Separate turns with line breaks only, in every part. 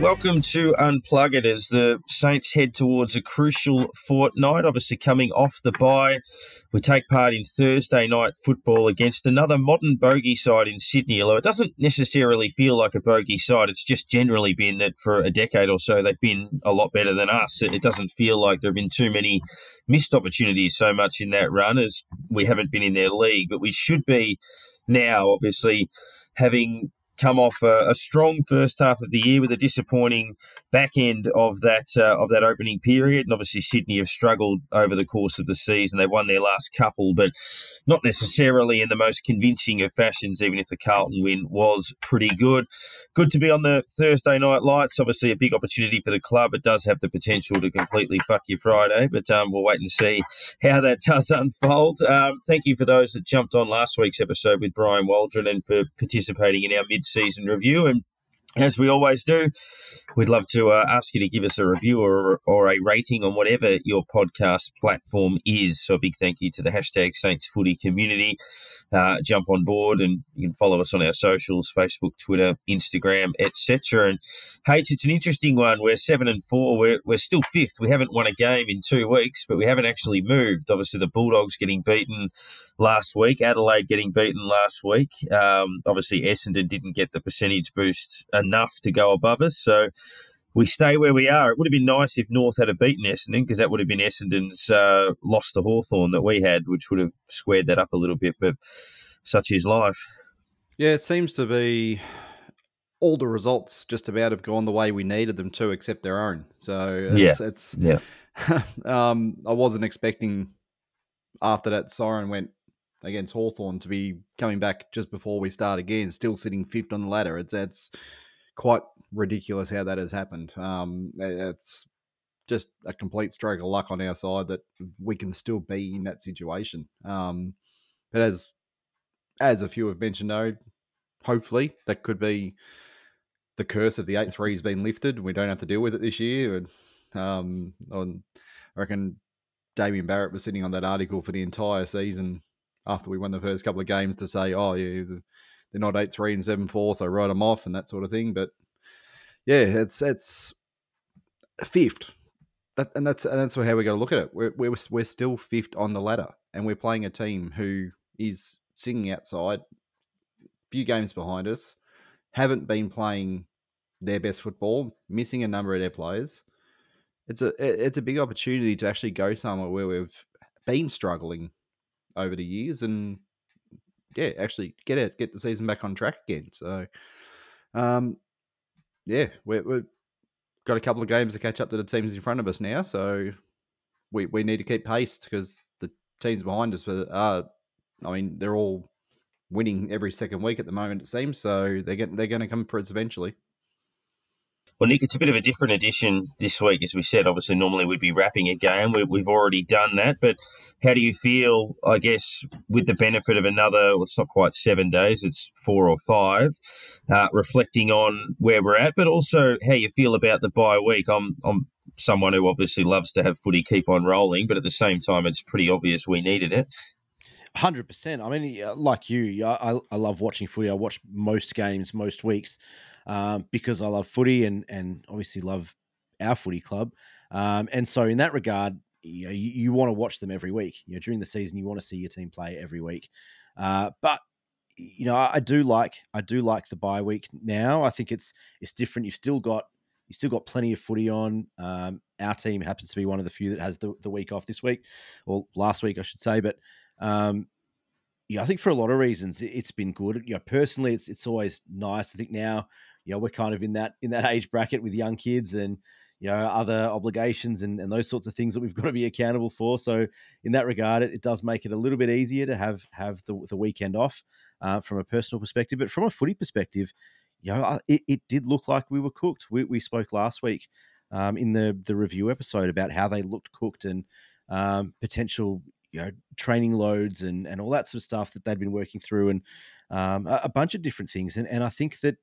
Welcome to Unplug It as the Saints head towards a crucial fortnight. Obviously, coming off the bye, we take part in Thursday night football against another modern bogey side in Sydney. Although it doesn't necessarily feel like a bogey side, it's just generally been that for a decade or so they've been a lot better than us. It doesn't feel like there have been too many missed opportunities so much in that run as we haven't been in their league, but we should be now, obviously, having come off a, a, strong first half of the year with a disappointing back end of that uh, of that opening period. And obviously, Sydney have struggled over the course of the season. They've won their last couple, but not necessarily in the most convincing of fashions. Even if the Carlton win was pretty good, good to be on the Thursday night lights. Obviously, a big opportunity for the club. It does have the potential to completely fuck your Friday, but um, we'll wait and see how that does unfold. Um, thank you for those that jumped on last week's episode with Brian Waldron and for participating in our mid season review. And as we always do, we'd love to uh, ask you to give us a review or, or a rating on whatever your podcast platform is. So, a big thank you to the hashtag Saints Footy community. Uh, jump on board and you can follow us on our socials Facebook, Twitter, Instagram, etc. And H, it's an interesting one. We're seven and four. We're, we're still fifth. We haven't won a game in two weeks, but we haven't actually moved. Obviously, the Bulldogs getting beaten last week, Adelaide getting beaten last week. Um, obviously, Essendon didn't get the percentage boost enough to go above us. So, we stay where we are. It would have been nice if North had a beaten Essendon because that would have been Essendon's uh, loss to Hawthorn that we had, which would have squared that up a little bit. But such is life.
Yeah, it seems to be all the results just about have gone the way we needed them to, except their own. So it's,
yeah,
it's
yeah.
um, I wasn't expecting after that siren went against Hawthorn to be coming back just before we start again, still sitting fifth on the ladder. It's it's quite ridiculous how that has happened. Um, it's just a complete stroke of luck on our side that we can still be in that situation. Um, but as as a few have mentioned, though, hopefully that could be the curse of the eight three has been lifted. We don't have to deal with it this year. And um, on, I reckon Damien Barrett was sitting on that article for the entire season after we won the first couple of games to say, "Oh, yeah, they're not eight three and seven four, so write them off and that sort of thing." But yeah, it's it's fifth, that, and that's and that's how we got to look at it. We're, we're we're still fifth on the ladder, and we're playing a team who is singing outside, a few games behind us, haven't been playing their best football, missing a number of their players. It's a it's a big opportunity to actually go somewhere where we've been struggling over the years and yeah, actually get it, get the season back on track again. So, um, yeah, we're, we've got a couple of games to catch up to the teams in front of us now. So we, we need to keep pace because the teams behind us are, I mean, they're all winning every second week at the moment, it seems. So they're getting, they're going to come for us eventually.
Well, Nick, it's a bit of a different edition this week, as we said. Obviously, normally we'd be wrapping a game. We, have already done that. But how do you feel, I guess, with the benefit of another, well, it's not quite seven days, it's four or five, uh, reflecting on where we're at, but also how you feel about the bye week? I'm, I'm someone who obviously loves to have footy keep on rolling, but at the same time, it's pretty obvious we needed it.
Hundred percent. I mean, like you, I, I love watching footy. I watch most games most weeks um, because I love footy and and obviously love our footy club. Um, and so in that regard, you know, you, you want to watch them every week. You know, during the season, you want to see your team play every week. Uh, but you know, I, I, do like I do like the bye week now. I think it's it's different. You've still got you still got plenty of footy on. Um, our team happens to be one of the few that has the, the week off this week, or last week, I should say. But um, yeah, I think for a lot of reasons it's been good. You know, personally, it's it's always nice. I think now you know we're kind of in that in that age bracket with young kids and you know other obligations and, and those sorts of things that we've got to be accountable for. So in that regard it, it does make it a little bit easier to have have the, the weekend off uh, from a personal perspective. But from a footy perspective you know it, it did look like we were cooked. We, we spoke last week um, in the the review episode about how they looked cooked and um, potential you know training loads and and all that sort of stuff that they'd been working through and um, a, a bunch of different things. And and I think that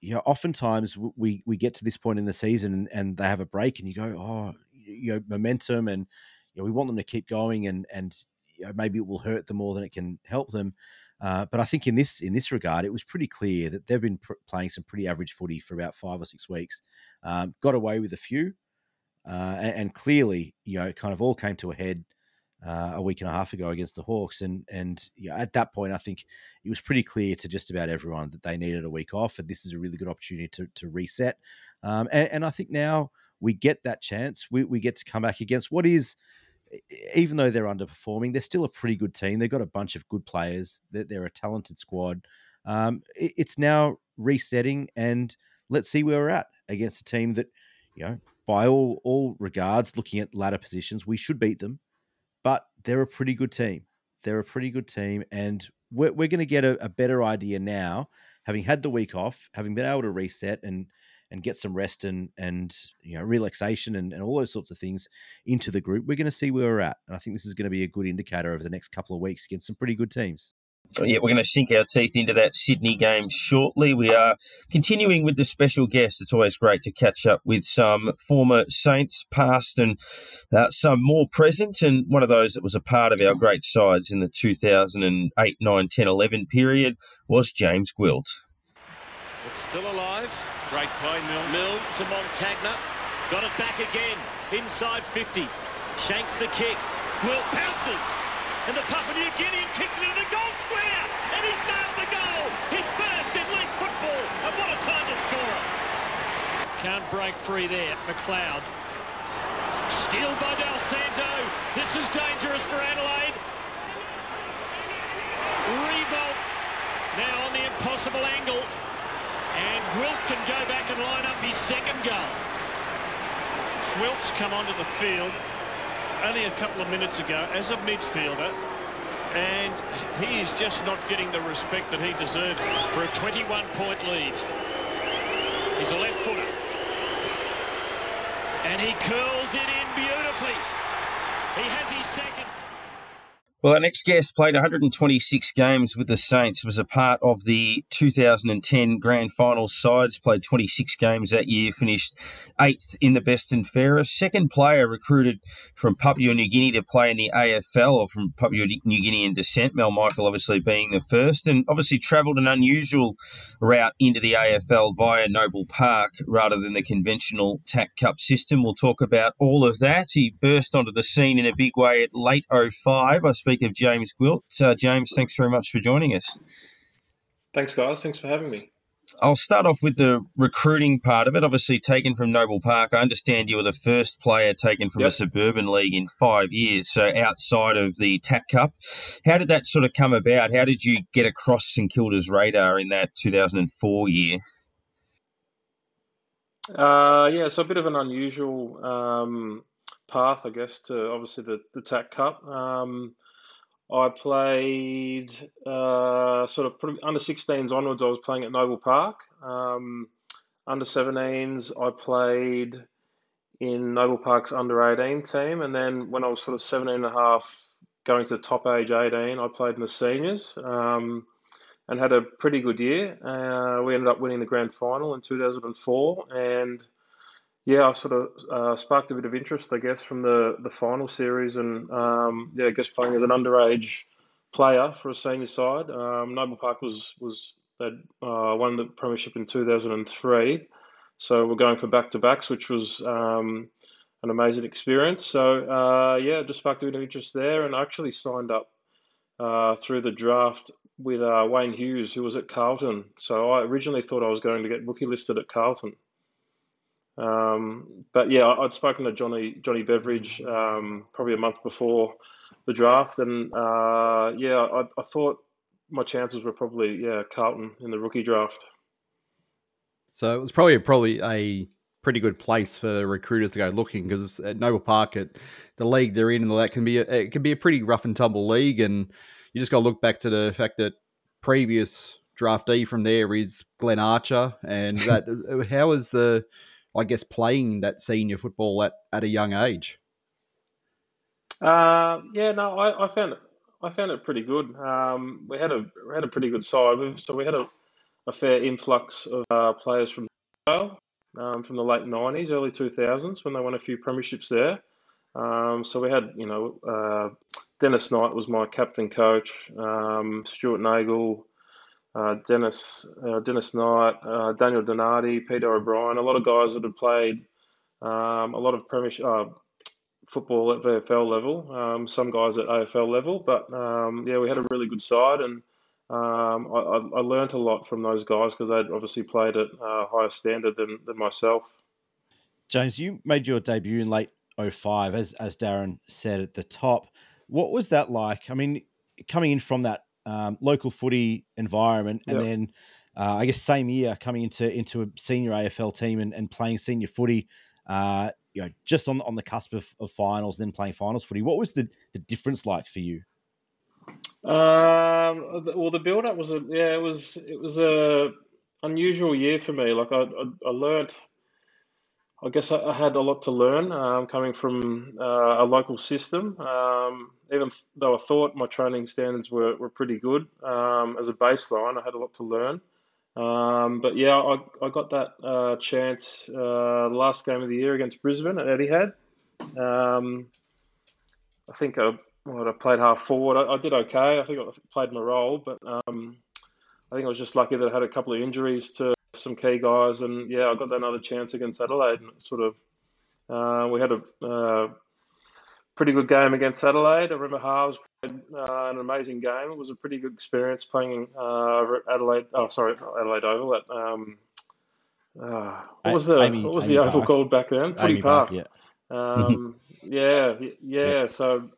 you know, oftentimes we we get to this point in the season and, and they have a break, and you go, oh, you know, momentum, and you know, we want them to keep going, and and you know, maybe it will hurt them more than it can help them. Uh, but I think in this in this regard, it was pretty clear that they've been pr- playing some pretty average footy for about five or six weeks. Um, got away with a few, uh, and, and, clearly, you know, it kind of all came to a head uh, a week and a half ago against the Hawks, and and know, at that point, I think it was pretty clear to just about everyone that they needed a week off, and this is a really good opportunity to to reset. Um, and, and I think now we get that chance. We we get to come back against what is even though they're underperforming, they're still a pretty good team. They've got a bunch of good players. They're, they're a talented squad. Um, it, it's now resetting, and let's see where we're at against a team that, you know, by all all regards, looking at ladder positions, we should beat them. But they're a pretty good team. They're a pretty good team, and we're, we're going to get a, a better idea now, having had the week off, having been able to reset and and get some rest and and you know relaxation and, and all those sorts of things into the group, we're going to see where we're at. And I think this is going to be a good indicator over the next couple of weeks against some pretty good teams.
Yeah, we're going to sink our teeth into that Sydney game shortly. We are continuing with the special guest. It's always great to catch up with some former Saints, past and uh, some more present, and one of those that was a part of our great sides in the 2008, 9, 10, 11 period was James Gwilt.
It's still alive. Great play, Milne. Milne to Montagna. Got it back again. Inside 50. Shanks the kick. Gwilt pounces. And the Papua New Guinean kicks it into the goal square. And he's nailed the goal. His first in league football. And what a time to score. Can't break free there. McLeod. Steal by Dal Santo. This is dangerous for Adelaide. Revolt now on the impossible angle. And Gwilt can go back and line up his second goal.
Gwilt's come onto the field only a couple of minutes ago as a midfielder and he is just not getting the respect that he deserves
for a 21-point lead. He's a left footer. And he curls it in beautifully. He has his second.
Well, our next guest played 126 games with the Saints, was a part of the 2010 Grand Final sides, played 26 games that year, finished eighth in the best and fairest. Second player recruited from Papua New Guinea to play in the AFL or from Papua New Guinea in descent, Mal Michael obviously being the first, and obviously travelled an unusual route into the AFL via Noble Park rather than the conventional TAC Cup system. We'll talk about all of that. He burst onto the scene in a big way at late 05. I speak of James Gwilt. Uh, James, thanks very much for joining us.
Thanks, guys. Thanks for having me.
I'll start off with the recruiting part of it. Obviously, taken from Noble Park. I understand you were the first player taken from yep. a suburban league in five years, so outside of the TAC Cup. How did that sort of come about? How did you get across St Kilda's radar in that 2004 year?
Uh, yeah, so a bit of an unusual um, path, I guess, to obviously the, the TAC Cup. Um, I played uh, sort of pretty, under 16s onwards. I was playing at Noble Park. Um, under 17s, I played in Noble Park's under 18 team, and then when I was sort of 17 and a half, going to the top age 18, I played in the seniors um, and had a pretty good year. Uh, we ended up winning the grand final in 2004, and yeah, I sort of uh, sparked a bit of interest, I guess, from the, the final series, and um, yeah, I guess playing as an underage player for a senior side. Um, Noble Park was was that uh, won the premiership in two thousand and three, so we're going for back to backs, which was um, an amazing experience. So uh, yeah, just sparked a bit of interest there, and I actually signed up uh, through the draft with uh, Wayne Hughes, who was at Carlton. So I originally thought I was going to get rookie listed at Carlton. Um, but yeah, I'd spoken to Johnny Johnny Beveridge um, probably a month before the draft, and uh, yeah, I, I, thought my chances were probably yeah Carlton in the rookie draft.
So it was probably probably a pretty good place for recruiters to go looking because at Noble Park, at the league they're in, and all that can be a, it can be a pretty rough and tumble league, and you just got to look back to the fact that previous draftee from there is Glenn Archer, and that how is the I guess, playing that senior football at, at a young age?
Uh, yeah, no, I, I, found it. I found it pretty good. Um, we had a we had a pretty good side, so we had a, a fair influx of uh, players from um, from the late '90s, early 2000s when they won a few premierships there. Um, so we had you know uh, Dennis Knight was my captain coach. Um, Stuart Nagel, Dennis uh, Dennis Knight, uh, Daniel Donati, Peter O'Brien, a lot of guys that had played um, a lot of Premiership uh, football at VFL level, um, some guys at AFL level. But um, yeah, we had a really good side, and um, I, I, learned a lot from those guys because they'd obviously played at a higher standard than, than myself.
James, you made your debut in late 05, as as Darren said at the top. What was that like? I mean, coming in from that um, local footy environment, and yep. then uh, I guess same year coming into into a senior AFL team and, and playing senior footy. Uh, you know, just on on the cusp of, of finals, then playing finals footy. What was the the difference like for you?
Um, well, the build up was a yeah, it was it was a unusual year for me. Like I I, I learned. I guess I, had a lot to learn um, coming from uh, a local system. Um, even though I thought my training standards were, were pretty good um, as a baseline, I had a lot to learn. Um, but yeah, I, I got that uh, chance uh, last game of the year against Brisbane at Etihad. Um, I think I, I played half forward. I, I, did okay. I think I played my role, but I think I was just lucky that I had a couple of injuries to some key guys, and yeah, I got another chance against Adelaide, and sort of uh, we had a uh, pretty good game against Adelaide. I remember Harves played uh, an amazing game. It was a pretty good experience playing over uh, Adelaide. Oh, sorry, Adelaide Oval at um, uh, what was the AAMI, what was AAMI the oval called back then? Footy Park. Park. Yeah. Um, yeah, yeah, yeah, So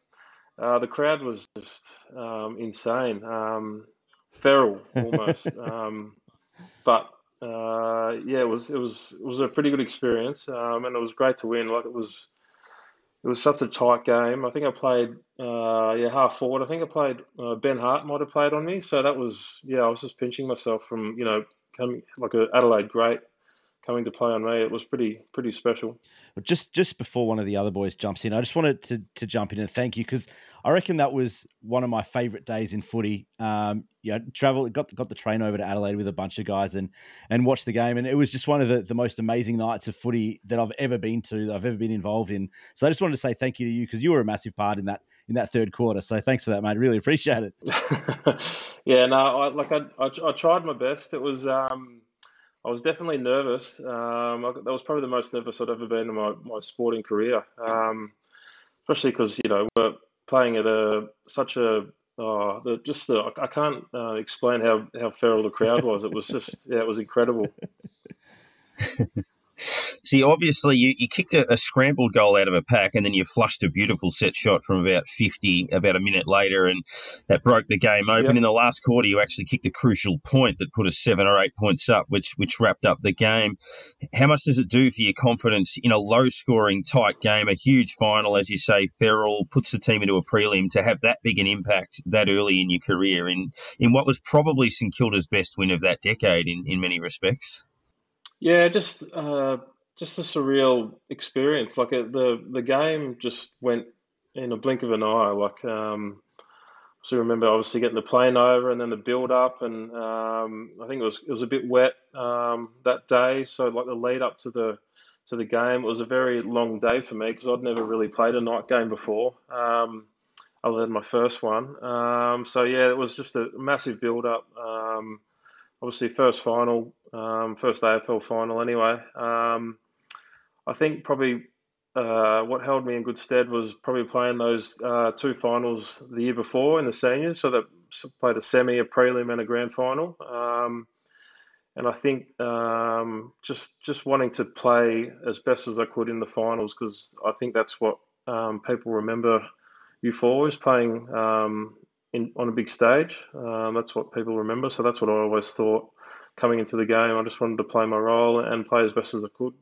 uh, the crowd was just um, insane, um, feral almost. um, but uh, yeah, it was it was it was a pretty good experience, um, and it was great to win. Like it was it was such a tight game. I think I played, uh, yeah, half forward. I think I played, uh, Ben Hart might have played on me. So that was, yeah, I was just pinching myself from, you know, coming like a Adelaide great coming to play on me. It was pretty pretty special.
Just just before one of the other boys jumps in, I just wanted to to jump in and thank you because I reckon that was one of my favourite days in footy. Um, yeah, travel got got the train over to Adelaide with a bunch of guys and and watched the game, and it was just one of the, the most amazing nights of footy that I've ever been to, that I've ever been involved in. So I just wanted to say thank you to you because you were a massive part in that in that third quarter. So thanks for that, mate. Really appreciate it.
yeah, no, I, like I, I, I tried my best. It was. Um, I was definitely nervous. Um, I, that was probably the most nervous I'd ever been in my, my sporting career, um, especially because you know we're playing at a such a oh, the, just the I can't uh, explain how how feral the crowd was. It was just yeah, it was incredible.
See, obviously, you, you kicked a, a, scrambled goal out of a pack, and then you flushed a beautiful set shot from about 50 about a minute later, and that broke the game open. Yep. In the last quarter, you actually kicked a crucial point that put us seven or eight points up, which which wrapped up the game. How much does it do for your confidence in a low scoring, tight game, a huge final, as you say, feral, puts the team into a prelim to have that big an impact that early in your career in, in what was probably St Kilda's best win of that decade in, in many respects?
Yeah, just uh, just a surreal experience. Like it, the the game just went in a blink of an eye. Like um, so, remember obviously getting the plane over and then the build up, and um, I think it was it was a bit wet um, that day. So like the lead up to the to the game, it was a very long day for me because I'd never really played a night game before, um, other than my first one. Um, so yeah, it was just a massive build up. Um, obviously, first final, first AFL final anyway. I think probably uh, what held me in good stead was probably playing those uh, two finals the year before in the seniors. So that played a semi, a prelim, and a grand final. Um, and I think um, just just wanting to play as best as I could in the finals because I think that's what um, people remember you for is playing um, in, on a big stage. Um, that's what people remember. So that's what I always thought coming into the game. I just wanted to play my role and play as best as I could.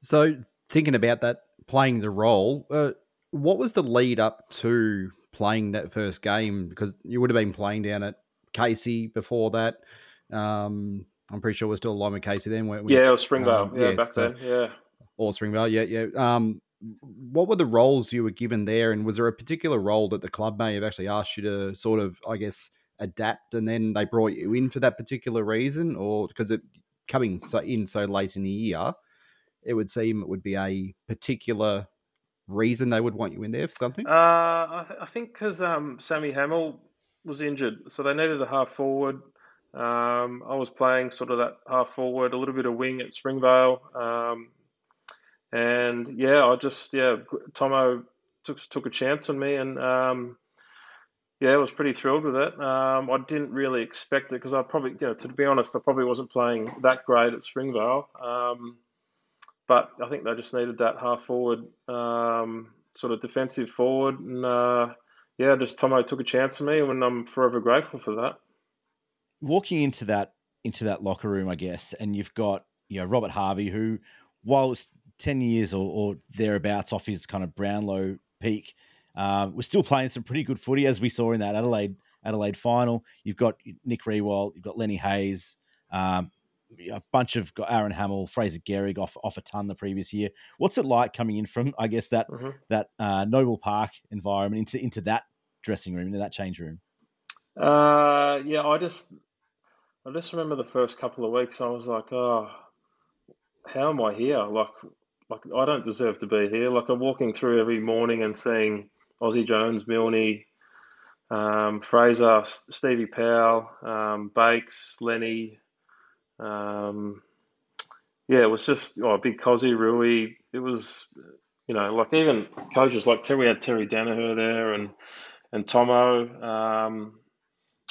So thinking about that, playing the role, uh, what was the lead up to playing that first game? Because you would have been playing down at Casey before that. Um, I'm pretty sure we're still aligned with Casey then, weren't we?
Yeah, it was Springvale. Um, yeah, yeah, back so, then. Yeah.
Or Springvale. Yeah, yeah. Um, what were the roles you were given there, and was there a particular role that the club may have actually asked you to sort of, I guess, adapt, and then they brought you in for that particular reason, or because it coming so in so late in the year? It would seem it would be a particular reason they would want you in there for something?
Uh, I, th- I think because um, Sammy Hamill was injured, so they needed a half forward. Um, I was playing sort of that half forward, a little bit of wing at Springvale, um, and yeah, I just yeah, Tomo took took a chance on me, and um, yeah, I was pretty thrilled with it. Um, I didn't really expect it because I probably, you know, to be honest, I probably wasn't playing that great at Springvale. But I think they just needed that half forward, um, sort of defensive forward, and uh, yeah, just Tomo took a chance for me, and I'm forever grateful for that.
Walking into that into that locker room, I guess, and you've got you know Robert Harvey, who whilst ten years or, or thereabouts off his kind of Brownlow peak, um, we're still playing some pretty good footy as we saw in that Adelaide Adelaide final. You've got Nick Riewoldt, you've got Lenny Hayes, um, a bunch of Aaron Hamill, Fraser Gehrig off off a ton the previous year. What's it like coming in from I guess that mm-hmm. that uh, Noble Park environment into into that dressing room, into that change room?
Uh, yeah, I just I just remember the first couple of weeks. I was like, oh, how am I here? Like, like I don't deserve to be here. Like I'm walking through every morning and seeing Aussie Jones, Milne, um, Fraser, Stevie Powell, um, Bakes, Lenny, um, yeah, it was just oh, big Cozzy, Rui. It was, you know, like even coaches like Terry had Terry Danaher there and and Tomo. Um,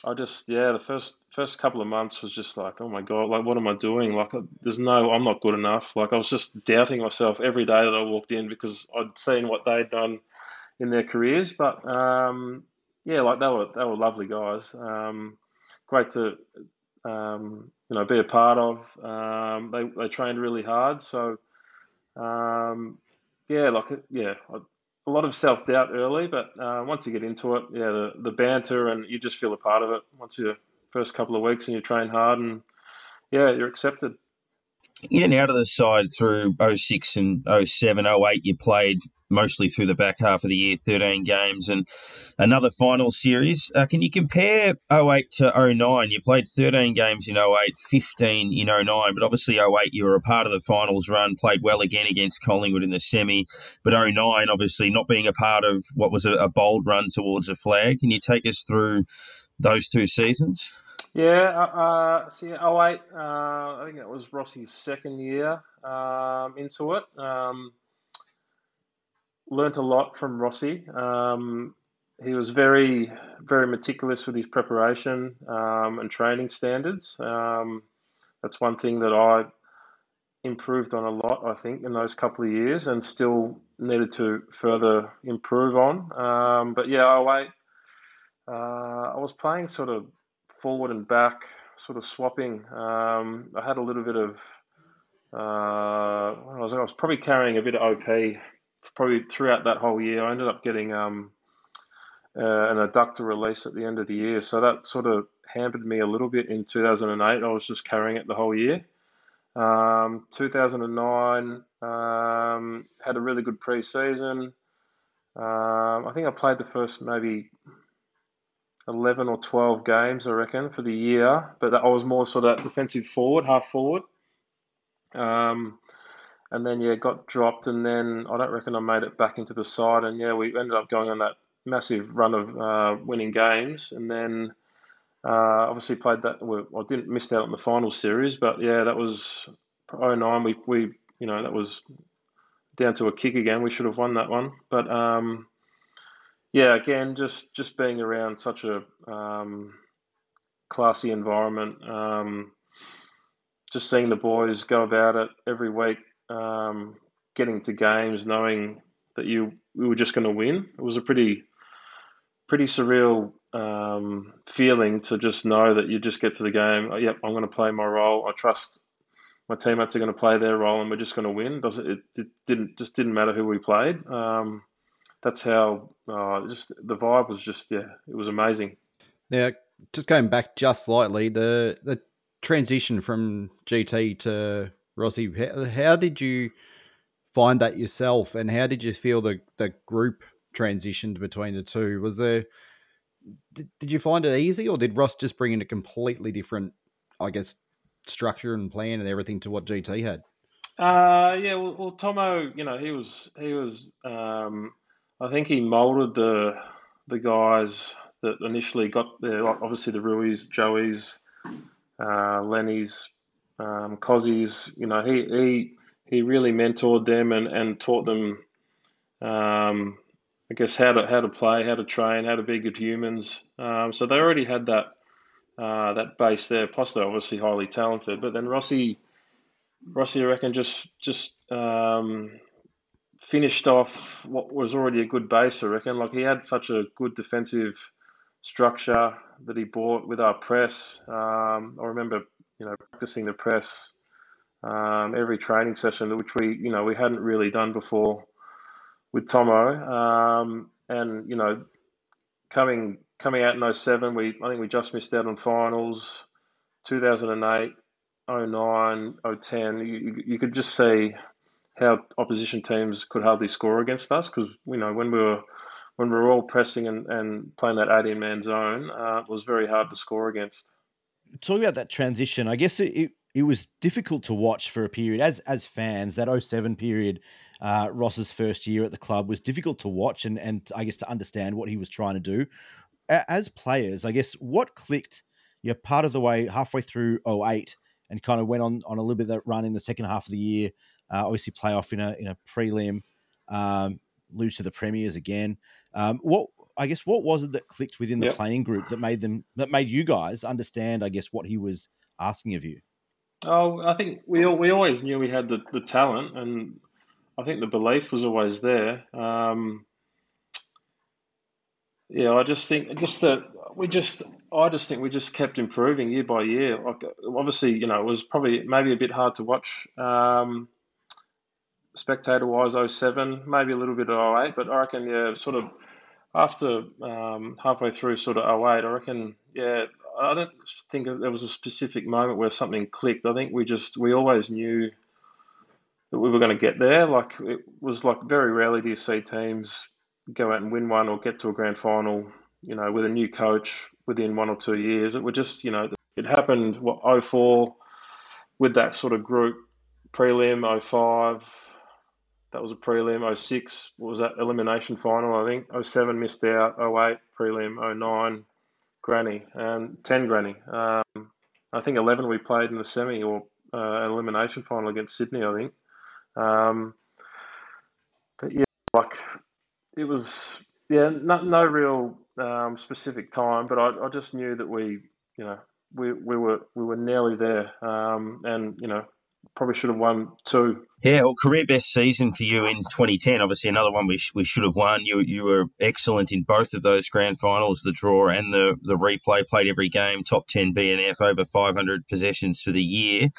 I just yeah, the first first couple of months was just like, oh my god, like what am I doing? Like, there's no, I'm not good enough. Like I was just doubting myself every day that I walked in because I'd seen what they'd done in their careers. But um, yeah, like they were they were lovely guys. Um, great to um, you know, be a part of. Um, they, they trained really hard. So, um, yeah, like, yeah, a lot of self doubt early, but uh, once you get into it, yeah, the, the banter and you just feel a part of it once you first couple of weeks and you train hard and yeah, you're accepted
in and out of the side through 06 and 07, 08, you played mostly through the back half of the year, 13 games and another final series. Uh, can you compare 08 to 09? You played 13 games in 08, 15 in 09, but obviously 08 you were a part of the finals run, played well again against Collingwood in the semi, but 09 obviously not being a part of what was a, a bold run towards a flag. Can you take us through those two seasons?
Yeah, uh, so yeah, 08, uh, I think it was Rossi's second year um, into it. Um, learned a lot from Rossi. Um, he was very, very meticulous with his preparation um, and training standards. Um, that's one thing that I improved on a lot, I think, in those couple of years and still needed to further improve on. Um, but yeah, 08, uh, I was playing sort of forward and back, sort of swapping. Um, I had a little bit of, uh, I, was, I was probably carrying a bit of OP probably throughout that whole year. I ended up getting um, uh, an adductor release at the end of the year, so that sort of hampered me a little bit in 2008. I was just carrying it the whole year. Um, 2009 um, had a really good preseason. Um, I think I played the first maybe 11 or 12 games, I reckon, for the year. But I was more sort of defensive forward, half forward. Um, and then, yeah, got dropped. And then I don't reckon I made it back into the side. And, yeah, we ended up going on that massive run of uh, winning games. And then uh, obviously played that. Well, I didn't miss out on the final series. But, yeah, that was 09. We, we you know, that was down to a kick again. We should have won that one. But, um, yeah, again, just just being around such a um, classy environment, um, just seeing the boys go about it every week, um, getting to games, knowing that you we were just going to win. It was a pretty pretty surreal um, feeling to just know that you just get to the game. Oh, yep, I'm going to play my role. I trust my teammates are going to play their role, and we're just going to win. Does it, it, didn't just didn't matter who we played. Um, that's how uh, just the vibe was just yeah, it was amazing.
Now, just going back just slightly, the the transition from GT to Rossi, how, how did you find that yourself, and how did you feel the the group transitioned between the two? Was there did, did you find it easy, or did Ross just bring in a completely different, I guess, structure and plan and everything to what GT had?
Uh, yeah, well, well, Tomo, you know, he was he was. Um, I think he moulded the the guys that initially got there, like obviously the Ruiz, Joey's, uh, Lenny's, um. You know, he he he really mentored them and, and taught them, um, I guess, how to how to play, how to train, how to be good humans. Um, so they already had that uh, that base there. Plus, they're obviously highly talented. But then Rossi Rossi, I reckon, just just um, finished off what was already a good base. I reckon, like he had such a good defensive structure that he bought with our press. Um, I remember, you know, practicing the press um, every training session, which we, you know, we hadn't really done before with Tomo. Um, and you know, coming coming out in 07, we I think we just missed out on finals. 2008 09, 010, you, you could just see how opposition teams could hardly score against us because you know when we were when we were all pressing and, and playing that 18 man zone, uh, it was very hard to score against.
Talking about that transition, I guess it, it, it was difficult to watch for a period as as fans. That 07 period, uh, Ross's first year at the club was difficult to watch and and I guess to understand what he was trying to do. As players, I guess what clicked. You're part of the way halfway through 08 and kind of went on on a little bit of that run in the second half of the year. Uh, obviously, play off in a in a prelim, um, lose to the premiers again. Um, what I guess what was it that clicked within the yep. playing group that made them that made you guys understand? I guess what he was asking of you.
Oh, I think we we always knew we had the, the talent, and I think the belief was always there. Um, yeah, I just think just that we just I just think we just kept improving year by year. Like obviously, you know, it was probably maybe a bit hard to watch um, spectator wise 07, maybe a little bit of 08, but I reckon yeah, sort of after um, halfway through sort of 08, I reckon yeah, I don't think there was a specific moment where something clicked. I think we just we always knew that we were going to get there. Like it was like very rarely do you see teams go out and win one or get to a grand final, you know, with a new coach within one or two years. It would just, you know, it happened, what, 04 with that sort of group, prelim 05, that was a prelim, 06, what was that, elimination final, I think, 07 missed out, 08, prelim, 09, granny, and 10 granny. Um, I think 11 we played in the semi or uh, elimination final against Sydney, I think. Um, but yeah, like it was yeah, no, no real um, specific time, but I, I just knew that we, you know, we, we were we were nearly there, um, and you know, probably should have won two.
Yeah, well, career best season for you in 2010. Obviously, another one we, sh- we should have won. You you were excellent in both of those grand finals, the draw and the the replay. Played every game, top 10 BNF, over 500 possessions for the year.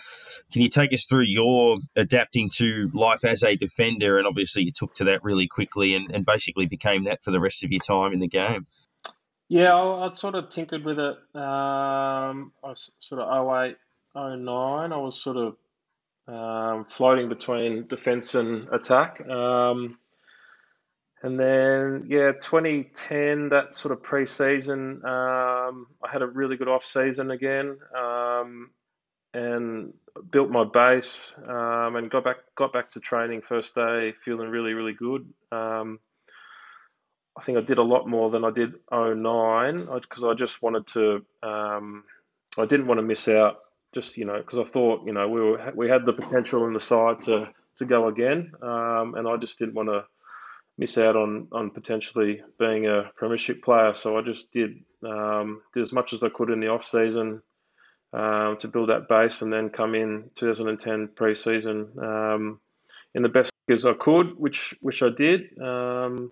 Can you take us through your adapting to life as a defender? And obviously, you took to that really quickly and, and basically became that for the rest of your time in the game.
Yeah, I, would sort of tinkered with it. Um, I was sort of 08, 09. I was sort of um, floating between defense and attack. Um, and then, yeah, 2010, that sort of pre-season, um, I had a really good off season again, um, and built my base, um, and got back got back to training first day, feeling really really good. Um, I think I did a lot more than I did 09 because I just wanted to. I didn't want to miss out just you know because I thought you know we were we had the potential in the side to to go again, um, and I just didn't want to miss out on on potentially being a premiership player. So I just did um, did as much as I could in the off season um, to build that base, and then come in 2010 preseason um, in the best as I could, which which I did, um,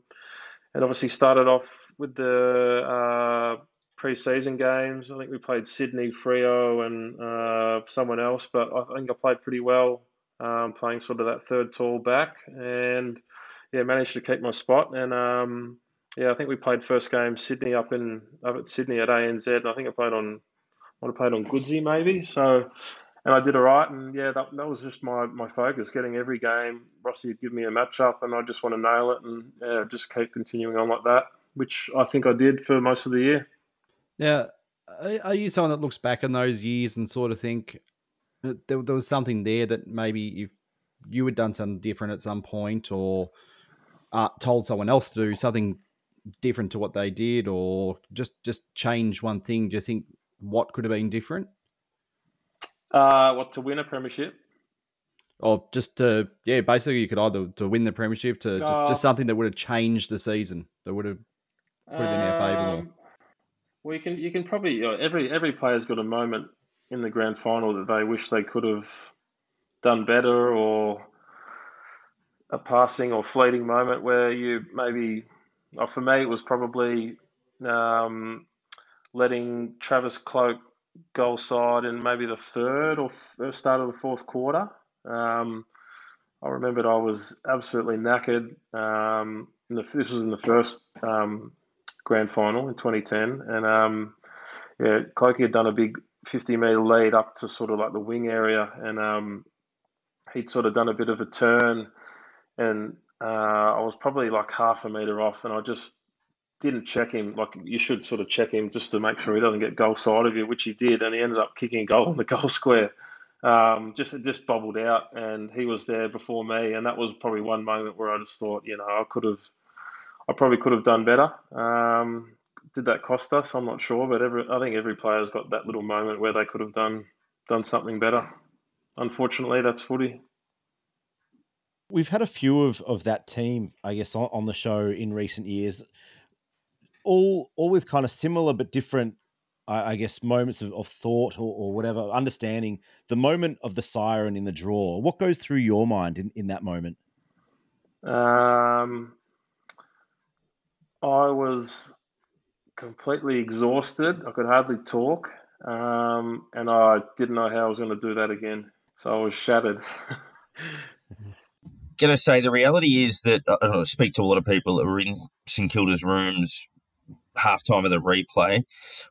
and obviously started off with the uh, pre-season games. I think we played Sydney, Freo, and uh, someone else, but I think I played pretty well, um, playing sort of that third tall back, and yeah, managed to keep my spot. And um, yeah, I think we played first game Sydney up in up at Sydney at ANZ. And I think I played on, I played on Goodsy maybe. So. And I did all right, and yeah, that, that was just my, my focus, getting every game. Rossi would give me a matchup, and I just want to nail it, and yeah, just keep continuing on like that, which I think I did for most of the year.
Now, are you someone that looks back on those years and sort of think uh, there, there was something there that maybe if you had done something different at some point, or uh, told someone else to do something different to what they did, or just just change one thing? Do you think what could have been different?
Uh, what to win a premiership?
Or just to yeah, basically you could either to win the premiership to just,
Uh,
just something that would have changed the season that would have put it in our favour more.
Well, you can you can probably you know, every every player's got a moment in the grand final that they wish they could have done better, or a passing or fleeting moment where you maybe. Or for me, it was probably um, letting Travis Cloke goal side in maybe the third or f- start of the fourth quarter. Um, I remembered I was absolutely knackered. Um, the, this was in the first um, grand final in 2010, and um, yeah, Clokey had done a big 50 meter lead up to sort of like the wing area, and um, he'd sort of done a bit of a turn, and uh, I was probably like half a meter off, and I just didn't check him. Like you should sort of check him just to make sure he doesn't get goal side of you, which he did, and he ended up kicking a goal in the goal square. Um, just it just bubbled out, and he was there before me, and that was probably one moment where I just thought, you know, I could have, I probably could have done better. Um, did that cost us? I'm not sure, but every I think every player's got that little moment where they could have done done something better. Unfortunately, that's footy.
We've had a few of, of that team, I guess, on, on the show in recent years, all all with kind of similar but different, I, I guess, moments of, of thought or, or whatever, understanding the moment of the siren in the draw. What goes through your mind in, in that moment?
Um, I was completely exhausted. I could hardly talk, um, and I didn't know how I was going to do that again. So I was shattered.
Going to say the reality is that I don't know, I speak to a lot of people that were in St Kilda's rooms halftime of the replay.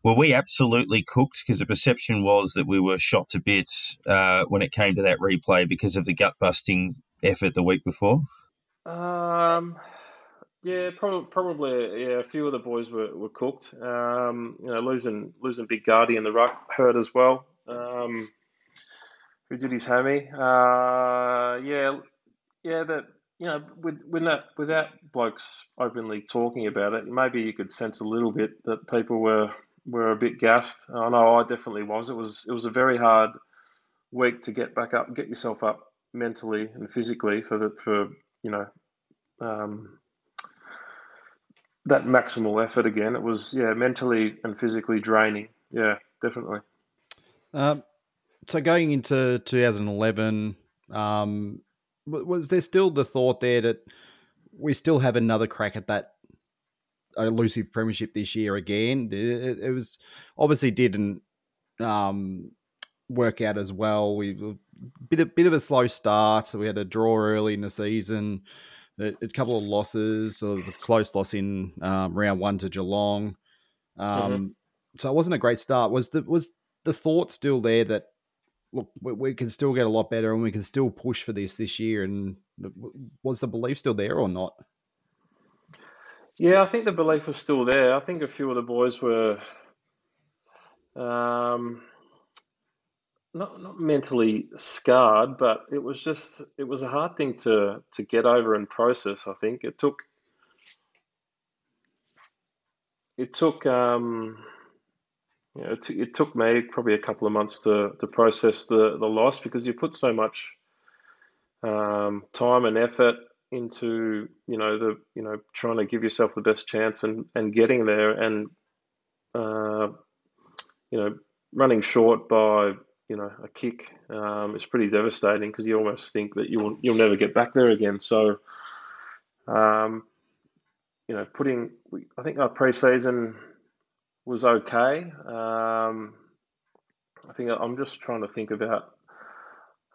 Well, we absolutely cooked because the perception was that we were shot to bits uh, when it came to that replay because of the gut busting effort the week before.
Um, yeah, probably, probably. Yeah, a few of the boys were, were cooked. Um, you know, losing losing Big Gardy in the ruck hurt as well. Um, who did his hammy? Uh, yeah, yeah. That you know, with when that without blokes openly talking about it, maybe you could sense a little bit that people were were a bit gassed. I know I definitely was. It was it was a very hard week to get back up, get yourself up mentally and physically for the for you know um, that maximal effort again. It was yeah, mentally and physically draining. Yeah, definitely.
Um, so going into 2011, um, was there still the thought there that we still have another crack at that elusive premiership this year again? It, it- was obviously didn't um, work out as well. We bit a bit of a slow start. We had a draw early in the season, a, a couple of losses. So it was a close loss in um, round one to Geelong. Um, So it wasn't a great start. Was the was the thought still there that look we, we can still get a lot better and we can still push for this this year? And was the belief still there or not?
Yeah, I think the belief was still there. I think a few of the boys were um, not not mentally scarred, but it was just it was a hard thing to to get over and process. I think it took it took um, you know, it, took it took me probably a couple of months to to process the the loss because you put so much um, time and effort into you know the you know trying to give yourself the best chance and and getting there and uh, you know running short by you know a kick um, is pretty devastating because you almost think that you'll you'll never get back there again. So um, you know putting I think our preseason was okay. Um, I think I'm just trying to think about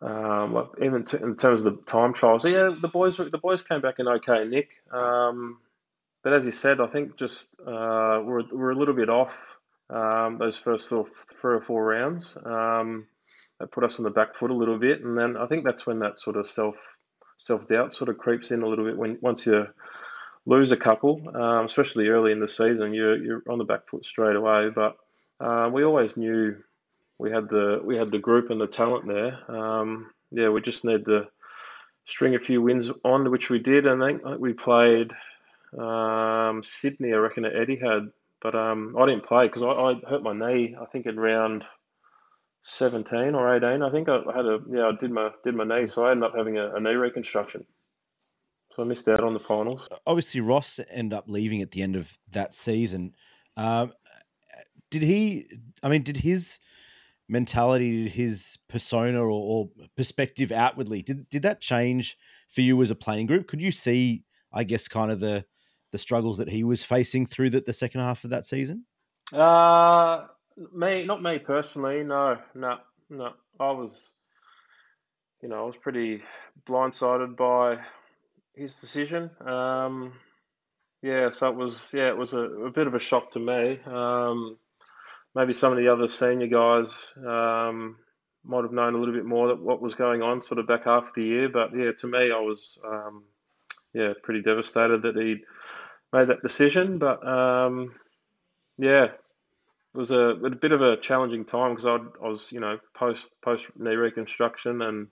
um, like even t- in terms of the time trials. Yeah, the boys the boys came back in okay, Nick. Um, but as you said, I think just uh, we're we're a little bit off um, those first sort of three or four rounds. Um, that put us on the back foot a little bit, and then I think that's when that sort of self self doubt sort of creeps in a little bit when once you lose a couple, um, especially early in the season, you're you're on the back foot straight away. But uh, we always knew we had the we had the group and the talent there. Um, yeah, we just need to string a few wins on, which we did. And I think we played um, Sydney, I reckon, at Etihad. But um, I didn't play because I, I, hurt my knee. I think in round seventeen or eighteen. I think I had a yeah. I did my did my knee, so I ended up having a, a knee reconstruction. So I missed out on the finals.
Obviously, Ross ended up leaving at the end of that season. Um, did he? I mean, did his mentality, his persona, or, or, perspective outwardly did did that change for you as a playing group? Could you see, I guess, kind of the the struggles that he was facing through the, the second half of that season?
Uh me, not me personally. No, no, no. I was, you know, I was pretty blindsided by his decision. Um, yeah, so it was, yeah, it was a, a bit of a shock to me. Um, maybe some of the other senior guys um, might have known a little bit more that what was going on, sort of back half of the year. But yeah, to me, I was, um, yeah, pretty devastated that he made that decision. But um, yeah, it was a, a, bit of a challenging time because I, was, you know, post post knee reconstruction, and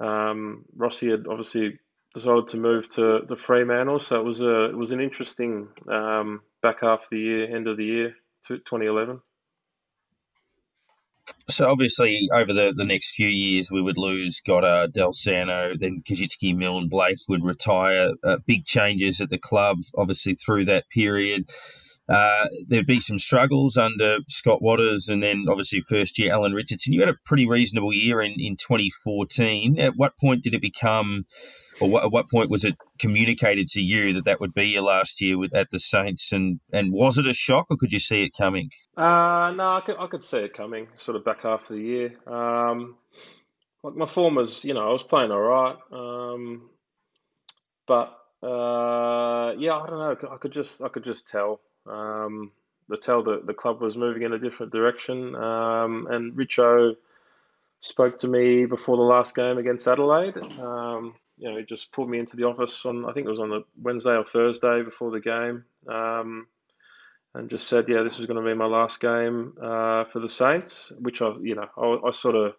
um, Rossi had obviously decided to move to the Fremantle, so it was a it was an interesting um, back half of the year, end of the year, 2011.
So obviously, over the, the next few years, we would lose Goddard, Dal Santo, then Koschitzke, Milne, Blake would retire. Uh, big changes at the club, obviously through that period. Uh, there'd be some struggles under Scott Watters and then obviously first year Alan Richardson. You had a pretty reasonable year in, in 2014. At what point did it become, or what, at what point was it communicated to you that that would be your last year with at the Saints? And, and was it a shock or could you see it coming?
Uh, no, I could, I could see it coming sort of back half of the year. Um, like my form was, you know, I was playing all right. Um, but uh, yeah, I don't know. I could just, I could just tell um, the tell that the club was moving in a different direction. Um, and Richo spoke to me before the last game against Adelaide. Um, you know, he just pulled me into the office on I think it was on the Wednesday or Thursday before the game, um, and just said, "Yeah, this is going to be my last game uh, for the Saints," which I, you know, I, I, sort of.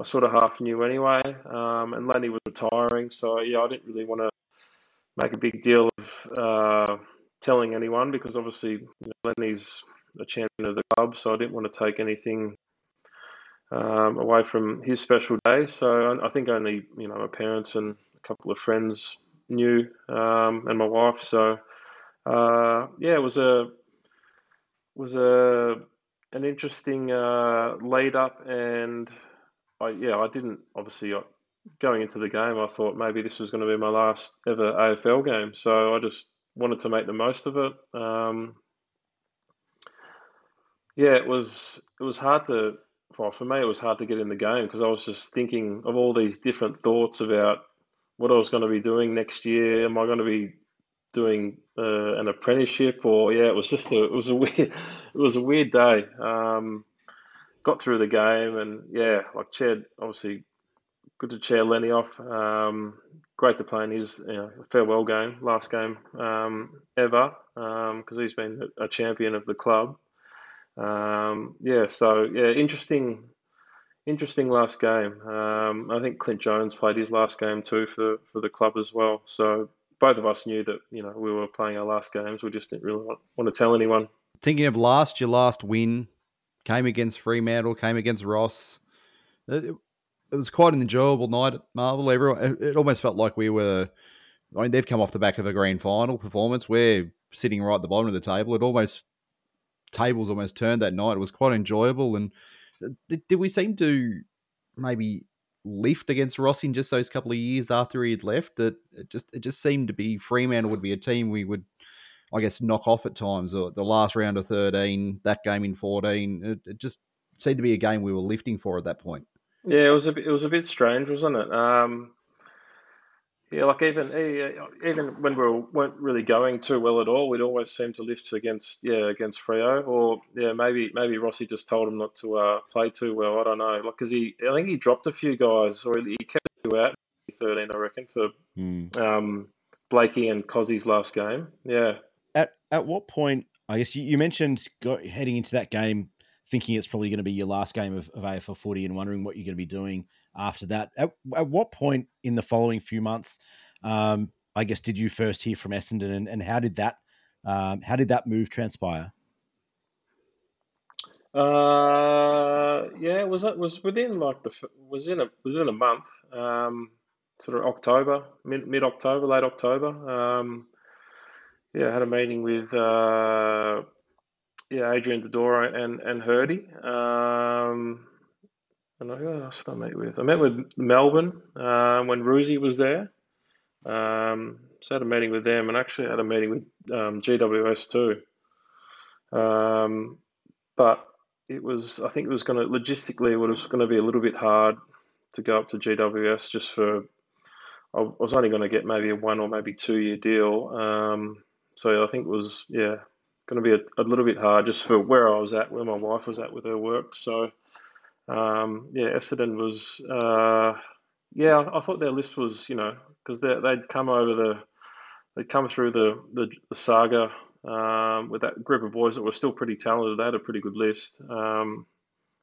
I sort of half knew anyway, um, and Lenny was retiring, so yeah, I didn't really want to make a big deal of uh, telling anyone because obviously you know, Lenny's a champion of the club, so I didn't want to take anything um, away from his special day. So I think only you know my parents and a couple of friends knew, um, and my wife. So uh, yeah, it was a was a an interesting uh, lead up, and I yeah I didn't obviously. Uh, going into the game, I thought maybe this was going to be my last ever AFL game. So I just wanted to make the most of it. Um, yeah, it was it was hard to well, for me it was hard to get in the game because I was just thinking of all these different thoughts about what I was going to be doing next year. Am I going to be doing uh, an apprenticeship or yeah? It was just a it was a weird it was a weird day. Um, got through the game and yeah, like Chad obviously good to chair Lenny off. Um, great to play in his you know, farewell game, last game um, ever, because um, he's been a champion of the club. Um, yeah, so yeah, interesting, interesting last game. Um, I think Clint Jones played his last game too for for the club as well. So both of us knew that you know we were playing our last games. We just didn't really want, want to tell anyone.
Thinking of last, your last win came against Fremantle, came against Ross. It, it was quite an enjoyable night at Marvel. Everyone, it almost felt like we were. I mean, they've come off the back of a grand final performance. We're sitting right at the bottom of the table. It almost tables almost turned that night. It was quite enjoyable. And uh, did, did we seem to maybe lift against Rossi in just those couple of years after he had left? That it just it just seemed to be Fremantle would be a team we would, I guess, knock off at times. Or the last round of thirteen, that game in fourteen, it, it just seemed to be a game we were lifting for at that point.
Yeah, it was a bit, it was a bit strange, wasn't it? Um, yeah, like even even when we weren't really going too well at all, we'd always seem to lift against yeah against Freo, or yeah maybe maybe Rossi just told him not to uh, play too well. I don't know, like because he I think he dropped a few guys, or he kept two out thirteen, I reckon, for mm. um, Blakey and Cozzie's last game. Yeah.
At at what point? I guess you, you mentioned heading into that game thinking it's probably going to be your last game of, of AFL footy and wondering what you're going to be doing after that. At, at what point in the following few months, um, I guess, did you first hear from Essendon, and, and how did that um, how did that move transpire?
Uh, yeah, it was it was within like the was in a within a month, um, sort of October, mid mid October, late October. Um, yeah, I had a meeting with uh, yeah Adrian Dodoro and and Hirdy. Um, and who else did I meet with? I met with Melbourne uh, when Roosy was there. Um, so I had a meeting with them, and actually had a meeting with um, GWS too. Um, but it was, I think it was going to logistically, it was going to be a little bit hard to go up to GWS just for. I was only going to get maybe a one or maybe two year deal. Um, so I think it was, yeah, going to be a, a, little bit hard just for where I was at, where my wife was at with her work. So, um, yeah, Essendon was, uh, yeah, I, I, thought their list was, you know, because they'd come over the, they'd come through the, the, the saga um, with that group of boys that were still pretty talented. They had a pretty good list. Um,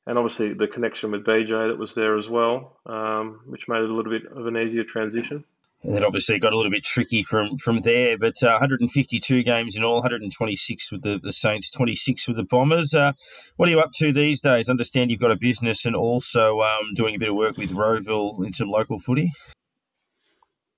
and obviously the connection with BJ that was there as well, um, which made it a little bit of an easier transition
that obviously got a little bit tricky from from there. But uh, 152 games in all, 126 with the, the Saints, 26 with the Bombers. Uh, what are you up to these days? understand you've got a business and also um, doing a bit of work with Rowville in some local footy.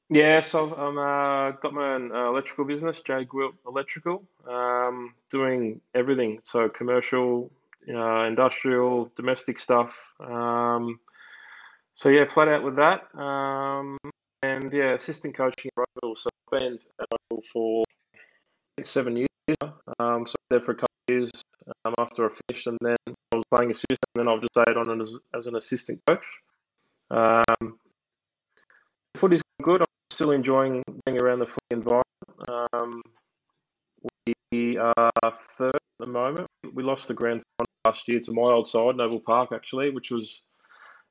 Yeah, so I'm uh, got my own uh, electrical business, J Gwilt Electrical, um, doing everything. So commercial, uh, industrial, domestic stuff. Um, so yeah, flat out with that. And yeah, assistant coaching at. So I've been at for seven years. Um, so there for a couple of years um, after I finished, and then I was playing assistant. And then I've just stayed on as, as an assistant coach. Um, footy's good. I'm still enjoying being around the footy environment. Um, we are third at the moment. We lost the grand final last year to my old side, Noble Park, actually, which was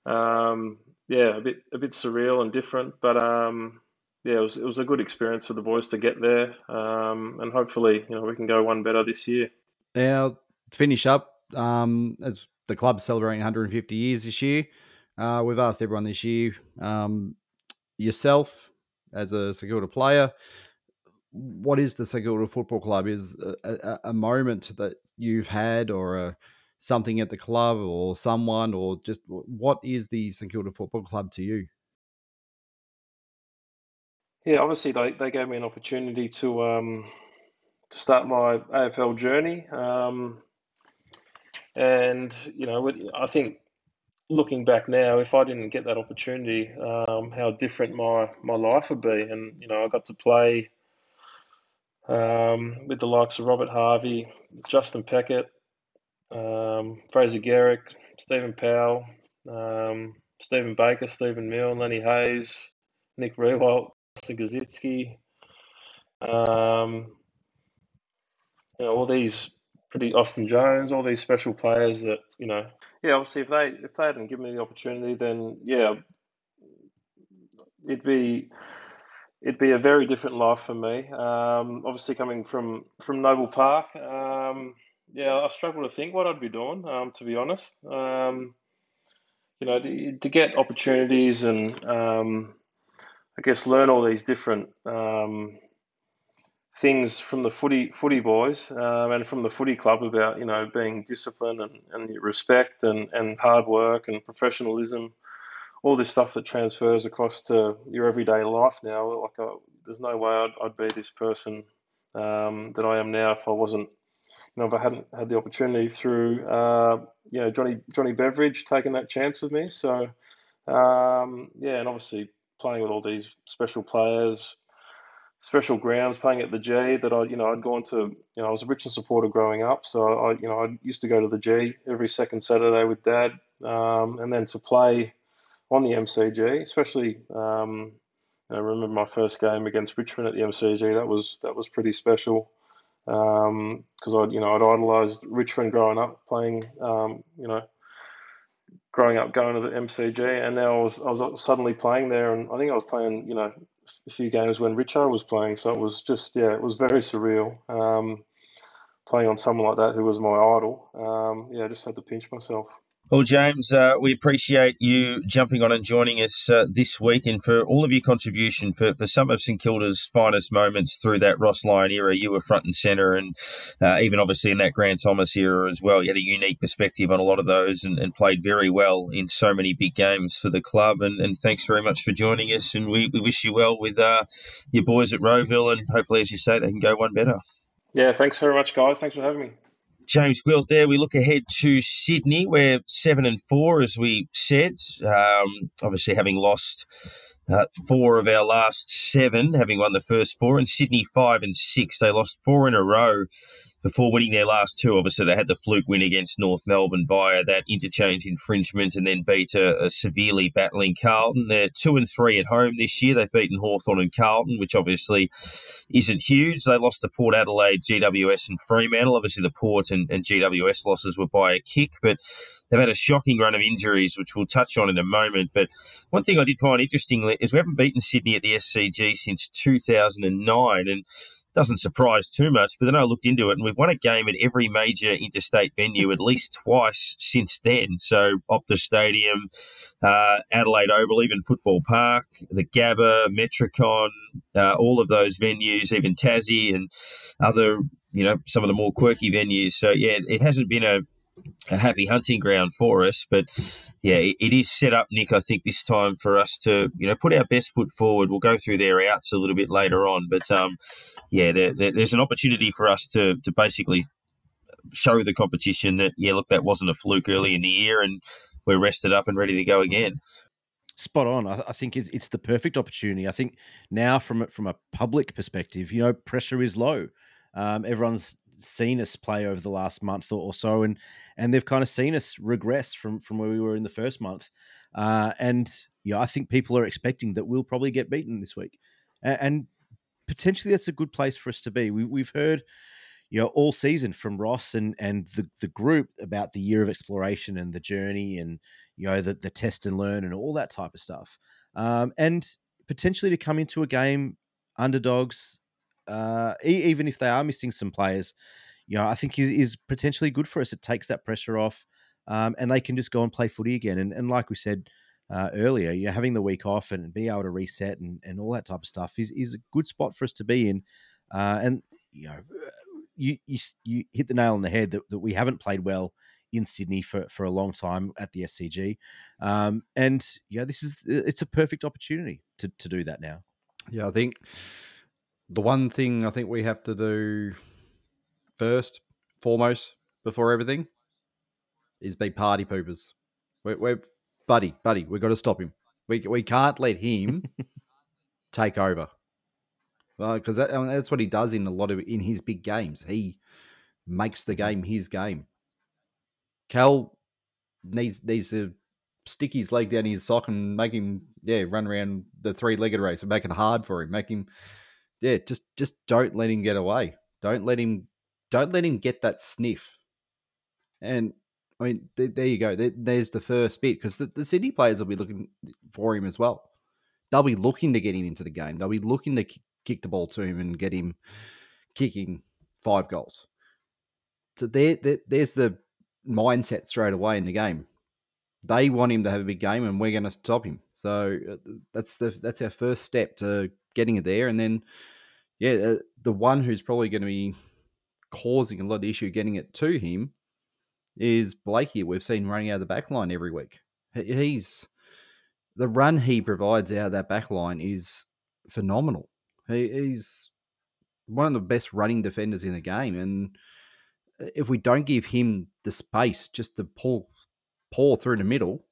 um, yeah, a bit a bit surreal and different, but um, yeah, it was it was a good experience for the boys to get there, um, and hopefully, you know, we can go one better this year.
Now, to finish up, um, as the club's celebrating 150 years this year, uh, we've asked everyone this year, um, yourself as a Kilda player, what is the Kilda Football Club? Is a, a, a moment that you've had or a something at the club or someone or just what is the St Kilda Football Club to you?
Yeah, obviously they, they gave me an opportunity to um, to start my AFL journey, um, and you know I think looking back now, if I didn't get that opportunity, um, how different my my life would be, and you know I got to play um, with the likes of Robert Harvey, Justin Peckett, um, Fraser Gehrig, Stephen Powell, um, Stephen Baker, Stephen Milne, Lenny Hayes, Nick Riewoldt, Koschitzke. Um, you know, all these pretty Austin Jones, all these special players that, you know, yeah, obviously if they if they hadn't given me the opportunity then yeah it'd be it'd be a very different life for me. Um, obviously coming from from Noble Park, um, yeah, I struggle to think what I'd be doing, um, to be honest. Um, you know, to, to, get opportunities and um, I guess learn all these different um, things from the footy footy boys um, and from the footy club about you know being disciplined and, and respect and, and hard work and professionalism, all this stuff that transfers across to your everyday life now. Like, I, uh, there's no way I'd, I'd be this person um, that I am now if I wasn't you know, if I hadn't had the opportunity through, uh, you know, Johnny Johnny Beveridge taking that chance with me. So, um, yeah, and obviously playing with all these special players, special grounds, playing at the G that I, you know, I'd gone to, you know, I was a Richmond supporter growing up, so I, you know, I used to go to the G every second Saturday with Dad, um, and then to play on the MCG, especially. Um, I remember my first game against Richmond at the MCG. That was that was pretty special because um, I, you know, I'd idolised Richmond growing up, playing, um, you know, growing up going to the MCG, and now I was I was suddenly playing there, and I think I was playing, you know, a few games when Richo was playing, so it was just yeah, it was very surreal. Um, playing on someone like that who was my idol, um, yeah, I just had to pinch myself.
Well, James, uh, we appreciate you jumping on and joining us uh, this week and for all of your contribution for, for some of St Kilda's finest moments through that Ross Lyon era. You were front and centre, and uh, even obviously in that Grant Thomas era as well. You had a unique perspective on a lot of those and, and played very well in so many big games for the club. And, and thanks very much for joining us. And we, we wish you well with uh, your boys at Rowville, and hopefully, as you say, they can go one better.
Yeah, thanks very much, guys. Thanks for having me.
James Gwilt there. We look ahead to Sydney. We're seven and four, as we said. Um, obviously, having lost uh, four of our last seven, having won the first four, and Sydney five and six. They lost four in a row before winning their last two. Obviously, they had the fluke win against North Melbourne via that interchange infringement and then beat a, a, severely battling Carlton. They're two and three at home this year. They've beaten Hawthorn and Carlton, which obviously isn't huge. They lost to Port Adelaide, GWS, and Fremantle. Obviously, the Port and, and GWS losses were by a kick, but they've had a shocking run of injuries, which we'll touch on in a moment. But one thing I did find interesting is we haven't beaten Sydney at the SCG since 2009. And doesn't surprise too much. But then I looked into it, and we've won a game at every major interstate venue at least twice since then. So Optus Stadium, uh, Adelaide Oval, even Football Park, the Gabba, Metricon, uh, all of those venues, even Tassie and other, you know, some of the more quirky venues. So yeah, it hasn't been a a happy hunting ground for us. But yeah, it, it is set up, Nick. I think this time for us to you know put our best foot forward. We'll go through their outs a little bit later on, but um, yeah, there, there, there's an opportunity for us to to basically show the competition that yeah, look, that wasn't a fluke early in the year, and we're rested up and ready to go again.
Spot on. I, I think it's the perfect opportunity. I think now, from from a public perspective, you know, pressure is low. Um, everyone's seen us play over the last month or, so, and and they've kind of seen us regress from from where we were in the first month. Uh, and yeah, I think people are expecting that we'll probably get beaten this week, and, and potentially that's a good place for us to be. We, we've heard you know all season from Ross and and the the group about the year of exploration and the journey and you know the the test and learn and all that type of stuff. Um, and potentially to come into a game underdogs uh, even if they are missing some players, you know, I think is, is potentially good for us. It takes that pressure off, um, and they can just go and play footy again. And, and like we said uh, earlier, you know, having the week off and be able to reset and, and all that type of stuff is is a good spot for us to be in. Uh, and you know, you, you you hit the nail on the head that, that we haven't played well in Sydney for, for a long time at the SCG, um, and yeah, this is it's a perfect opportunity to to do that now.
Yeah, I think the one thing I think we have to do first, foremost, before everything, is be party poopers. We're, we're buddy, buddy. We've got to stop him. We we can't let him take over. Uh, because that, I mean, that's what he does in a lot of in his big games. He makes the game his game. Cal needs needs to stick his leg down his sock and make him yeah run around the three legged race and make it hard for him. Make him yeah, just just don't let him get away. Don't let him don't let him get that sniff. And I mean, th- there you go. There, there's the first bit because the, the Sydney players will be looking for him as well. They'll be looking to get him into the game. They'll be looking to k- kick the ball to him and get him kicking five goals. So there, there, there's the mindset straight away in the game. They want him to have a big game, and we're going to stop him. So uh, that's the that's our first step to getting it there. And then, yeah, uh, the one who's probably going to be causing a lot of issue getting it to him is Blakey. We've seen running out of the back line every week. He's the run he provides out of that back line is phenomenal. He, he's one of the best running defenders in the game, and uh, if we don't give him the space just to pull pour through the middle,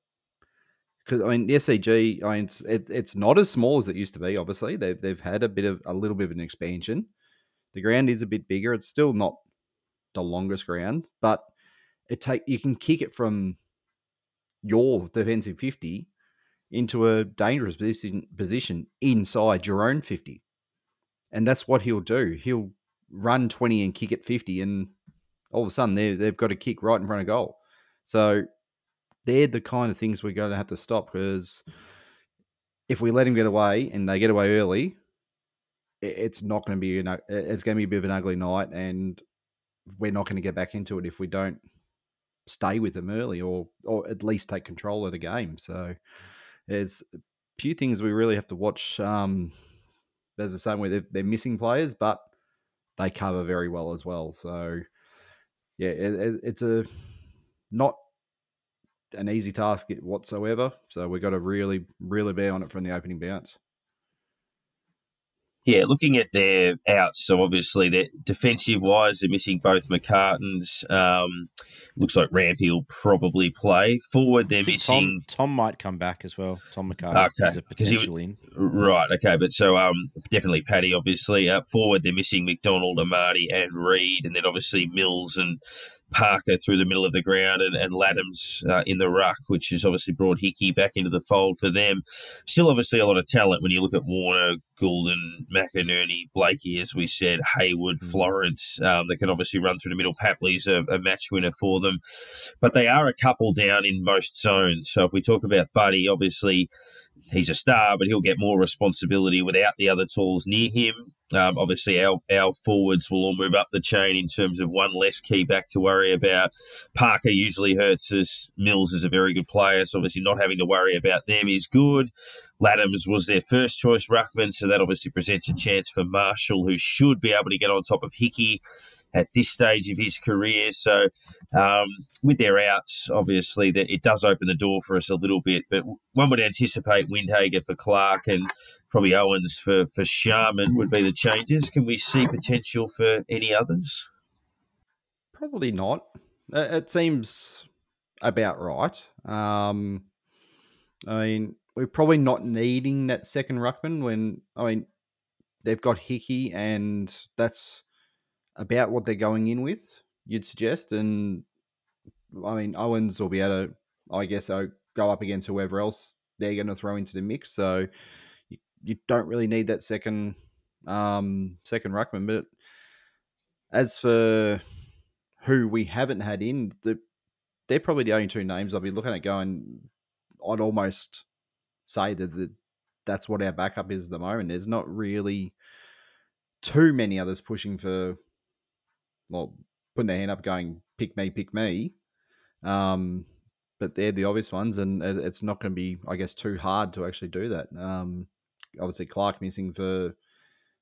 because I mean the SCG, I mean it's it, it's not as small as it used to be. Obviously, they've they've had a bit of a little bit of an expansion. The ground is a bit bigger. It's still not the longest ground, but it take you can kick it from your defensive fifty into a dangerous position position inside your own fifty, and that's what he'll do. He'll run twenty and kick it fifty, and all of a sudden they they've got a kick right in front of goal. So they're the kind of things we're going to have to stop because if we let him get away and they get away early, it's not going to be an, it's going to be a bit of an ugly night. And we're not going to get back into it if we don't stay with them early or or at least take control of the game. So there's a few things we really have to watch. Um, there's the same way they're, they're missing players, but they cover very well as well. So yeah, it, it, it's a not an easy task whatsoever. So we've got to really, really be on it from the opening bounce.
Yeah, looking at their outs, so obviously they're defensive wise, they're missing both McCartins. Um, looks like Rampy will probably play. Forward, they're missing.
Tom, Tom, might come back as well. Tom McCartin okay. is a potential in.
Right, okay, but so um, definitely Paddy, obviously. Uh, forward, they're missing McDonald, Amartey, and Reid, and then obviously Mills and Parker through the middle of the ground and, and Ladhams uh, in the ruck, which has obviously brought Hickey back into the fold for them. Still, obviously, a lot of talent when you look at Warner, Gulden, McInerney, Blakey, as we said, Hayward, mm. Florence, um, that can obviously run through the middle. Papley's a, a match winner for them. But they are a couple down in most zones. So if we talk about Buddy, obviously he's a star, but he'll get more responsibility without the other tools near him. Um, obviously, our, our forwards will all move up the chain in terms of one less key back to worry about. Parker usually hurts us. Mills is a very good player, so obviously not having to worry about them is good. Ladhams was their first choice ruckman, so that obviously presents a chance for Marshall, who should be able to get on top of Hickey at this stage of his career. So, um, with their outs, obviously, that it does open the door for us a little bit. But one would anticipate Windhager for Clark and probably Owens for for Sharman would be the changes. Can we see potential for any others?
Probably not. It seems about right. Um, I mean, we're probably not needing that second ruckman when I mean they've got Hickey and that's about what they're going in with, you'd suggest. And I mean, Owens will be able to, I guess, uh, go up against whoever else they're going to throw into the mix. So you, you don't really need that second um, second ruckman. But as for who we haven't had in, the, they're probably the only two names I'll be looking at going. I'd almost say that the, that's what our backup is at the moment. There's not really too many others pushing for well, putting their hand up, going pick me, pick me. Um, but they're the obvious ones, and it's not going to be, I guess, too hard to actually do that. Um, obviously, Clark missing for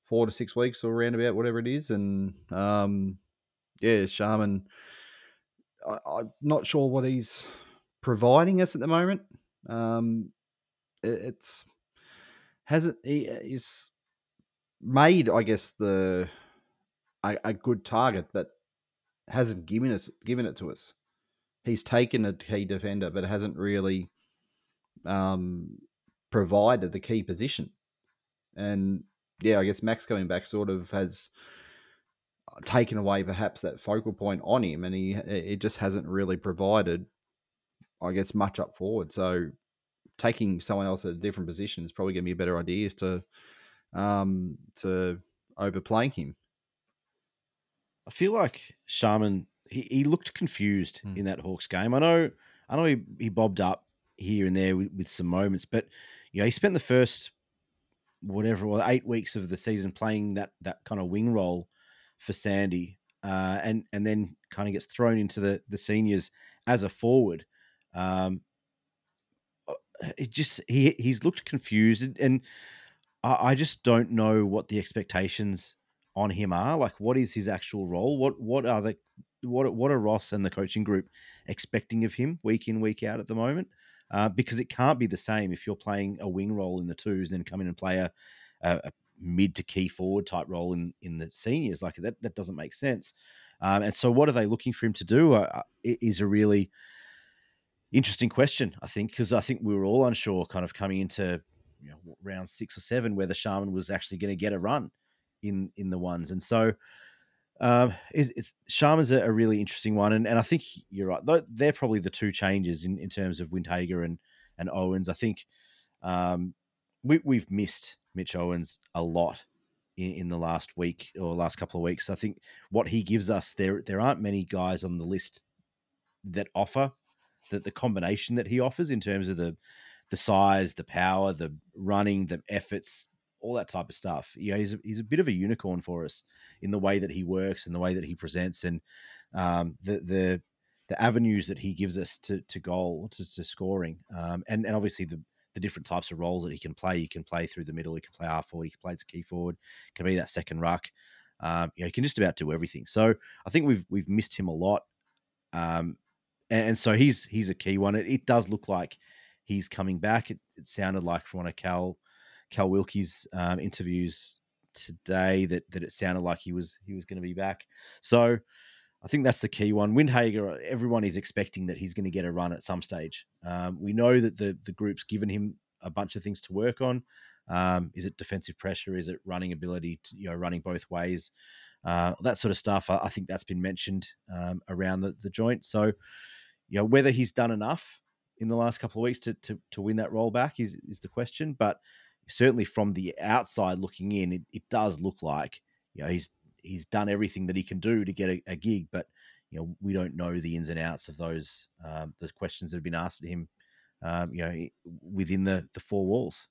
four to six weeks or around about whatever it is, and um, yeah, Sharman. I, I'm not sure what he's providing us at the moment. Um, it, it's hasn't he, he's made, I guess, the a, a good target, but hasn't given us given it to us. He's taken a key defender, but hasn't really um, provided the key position. And yeah, I guess Max coming back sort of has uh, taken away perhaps that focal point on him, and he it just hasn't really provided, I guess, much up forward. So taking someone else at a different position is probably going to be a better idea to um, to overplaying him.
I feel like Sharman he, he looked confused mm. in that Hawks game. I know I know he, he bobbed up here and there with, with some moments, but you know, he spent the first whatever well, eight weeks of the season playing that that kind of wing role for Sandy. Uh, and and then kind of gets thrown into the the seniors as a forward. Um, uh, it just he he's looked confused and, and I, I just don't know what the expectations on him are? Like, what is his actual role? What what are the what what are Ross and the coaching group expecting of him week in week out at the moment? Uh, because it can't be the same if you're playing a wing role in the twos, then come in and play a, a, a mid to key forward type role in in the seniors. Like that that doesn't make sense. Um, and so, what are they looking for him to do? Uh, uh is a really interesting question, I think, because I think we were all unsure, kind of coming into you know, round six or seven, whether Sharman was actually going to get a run in in the ones. And so um, it, a, a, really interesting one, and, and I think you're right. They're probably the two changes in, in terms of Windhager and and Owens. I think um, we, we've missed Mitch Owens a lot in, in, the last week or last couple of weeks. I think what he gives us there there aren't many guys on the list that offer that the combination that he offers in terms of the the size, the power, the running, the efforts, all that type of stuff. You know, he's a, he's a bit of a unicorn for us in the way that he works and the way that he presents and um, the the the avenues that he gives us to to goal to, to scoring um, and and obviously the the different types of roles that he can play. He can play through the middle. He can play half forward. He can play as a key forward. Can be that second ruck. Um, you know, he can just about do everything. So I think we've we've missed him a lot. Um, and, and, so he's he's a key one. It, it does look like he's coming back. It, it, sounded like from of Cal Cal Wilkie's um, interviews today that that it sounded like he was he was going to be back. So I think that's the key one. Windhager, everyone is expecting that he's going to get a run at some stage. Um, we know that the the group's given him a bunch of things to work on. Um, is it defensive pressure? Is it running ability? To, you know, running both ways, uh, that sort of stuff. I, I think that's been mentioned um, around the, the joint. So, you know, whether he's done enough in the last couple of weeks to to, to win that role back is is the question. But certainly from the outside looking in, it, it does look like you know he's he's done everything that he can do to get a, a gig, but you know we don't know the ins and outs of those um, questions that have been asked to him, um, you know, within the the four walls.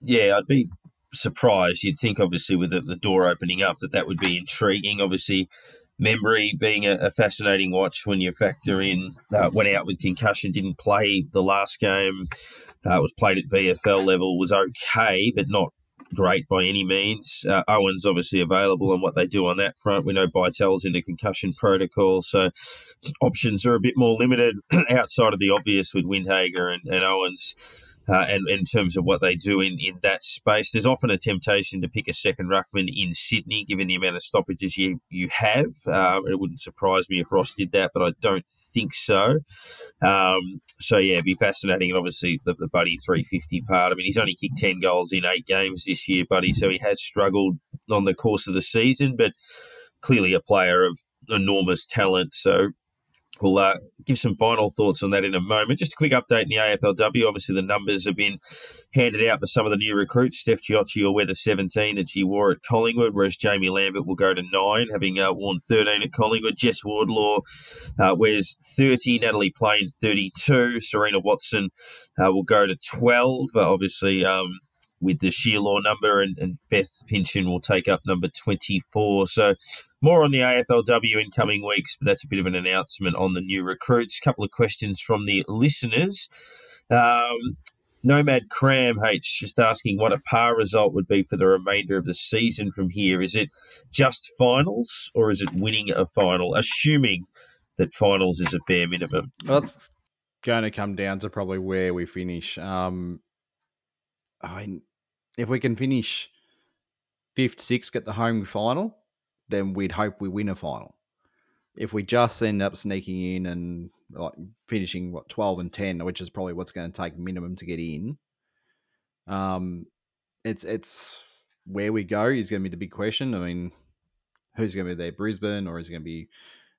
Yeah, I'd be surprised. You'd think, obviously, with the, the door opening up, that that would be intriguing. Obviously, Membrey being a, a, fascinating watch when you factor in uh, went out with concussion, didn't play the last game. Uh, was played at VFL level, was okay, but not great by any means. Uh, Owen's obviously available and what they do on that front. We know Bytel's in the concussion protocol, so options are a bit more limited outside of the obvious with Windhager and, and Owens uh, and in terms of what they do in, in that space. There's often a temptation to pick a second ruckman in Sydney, given the amount of stoppages you you have. Uh, it wouldn't surprise me if Ross did that, but I don't think so. Um, so yeah, it'd be fascinating. And obviously the, the Buddy 350 part. I mean, he's only kicked 10 goals in eight games this year, Buddy, so he has struggled on the course of the season, but clearly a player of enormous talent. So We'll uh, give some final thoughts on that in a moment. Just a quick update in the AFLW. Obviously, the numbers have been handed out for some of the new recruits. Steph Chiocci will wear the 17 that she wore at Collingwood, whereas Jaimee Lambert will go to 9, having uh, worn 13 at Collingwood. Jess Wardlaw uh, wears 30, Natalie Plane 32. Serena Watson uh, will go to 12. obviously, um, with the Shierlaw number, and, and Beth Pinchin will take up number 24. So more on the AFLW in coming weeks, but that's a bit of an announcement on the new recruits. A couple of questions from the listeners. Um, Nomad Cram H just asking what a par result would be for the remainder of the season from here. Is it just finals or is it winning a final? Assuming that finals is a bare minimum.
Well, that's going to come down to probably where we finish. Um, I if we can finish fifth, sixth, get the home final, then we'd hope we win a final. If we just end up sneaking in and like finishing what twelve and ten, which is probably what's going to take minimum to get in, um, it's it's where we go is going to be the big question. I mean, who's going to be there, Brisbane, or is it going to be?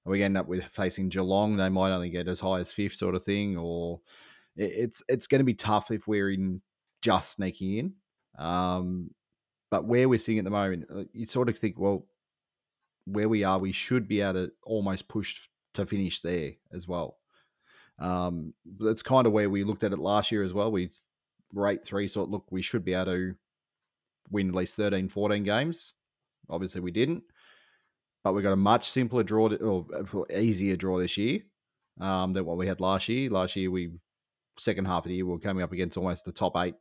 Are we end up with facing Geelong? They might only get as high as fifth, sort of thing, or it's it's going to be tough if we're in just sneaking in. Um, but where we're sitting at the moment, uh, you sort of think, well, where we are, we should be able to almost push to finish there as well. Um, that's kind of where we looked at it last year as well. We rate three, so look, we should be able to win at least 13, 14 games. Obviously, we didn't, but we got a much simpler draw or uh, easier draw this year um, than what we had last year. Last year, we second half of the year we were coming up against almost the top eight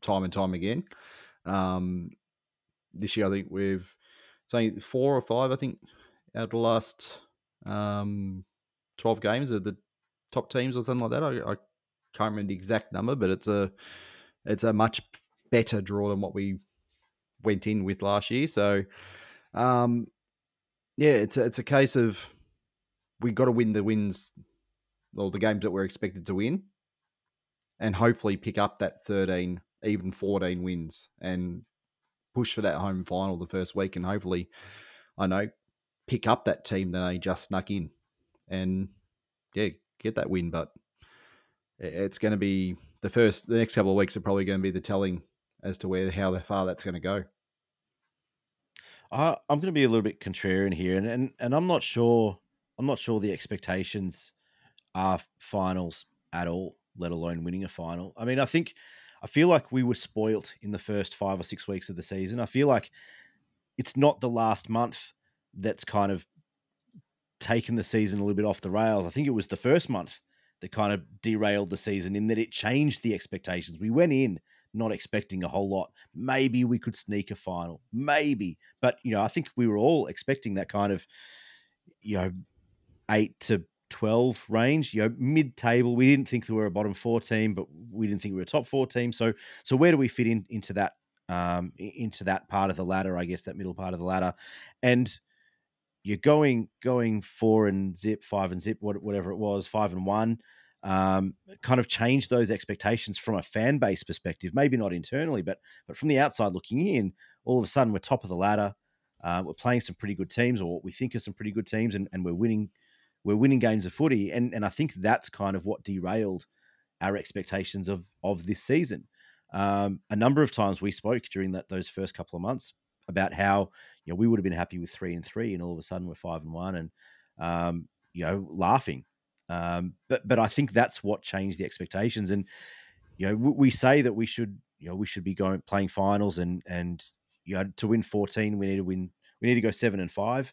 time and time again. Um, this year, I think we've saying four or five. I think out of the last um, twelve games are the top teams or something like that. I, I can't remember the exact number, but it's a it's a much better draw than what we went in with last year. So, um, yeah, it's a, it's a case of we got to win the wins or the games that we're expected to win, and hopefully pick up that thirteen even 14 wins and push for that home final the first week and hopefully, I know, pick up that team that they just snuck in and, yeah, get that win. But it's going to be the first, the next couple of weeks are probably going to be the telling as to where, how far that's going to go.
Uh, I'm going to be a little bit contrarian here, and, and and I'm not sure. I'm not sure the expectations are finals at all, let alone winning a final. I mean, I think I feel like we were spoilt in the first five or six weeks of the season. I feel like it's not the last month that's kind of taken the season a little bit off the rails. I think it was the first month that kind of derailed the season in that it changed the expectations. We went in not expecting a whole lot. Maybe we could sneak a final, maybe, but you know, I think we were all expecting that kind of, you know, eight to 12 range, you know, mid table. We didn't think we were a bottom four team, but we didn't think we were a top four team. So, so where do we fit in into that, um, into that part of the ladder, I guess that middle part of the ladder. And you're going, going four and zip, five and zip, whatever it was, five and one, um, kind of change those expectations from a fan base perspective, maybe not internally, but, but from the outside looking in, all of a sudden we're top of the ladder. Uh, we're playing some pretty good teams, or what we think are some pretty good teams, and, and we're winning we're winning games of footy, and and I think that's kind of what derailed our expectations of of this season. Um, a number of times we spoke during that those first couple of months about how you know we would have been happy with three and three, and all of a sudden we're five and one, and um, you know laughing. Um, but but I think that's what changed the expectations, and you know we, we say that we should you know we should be going playing finals, and and you know to win fourteen we need to win we need to go seven and five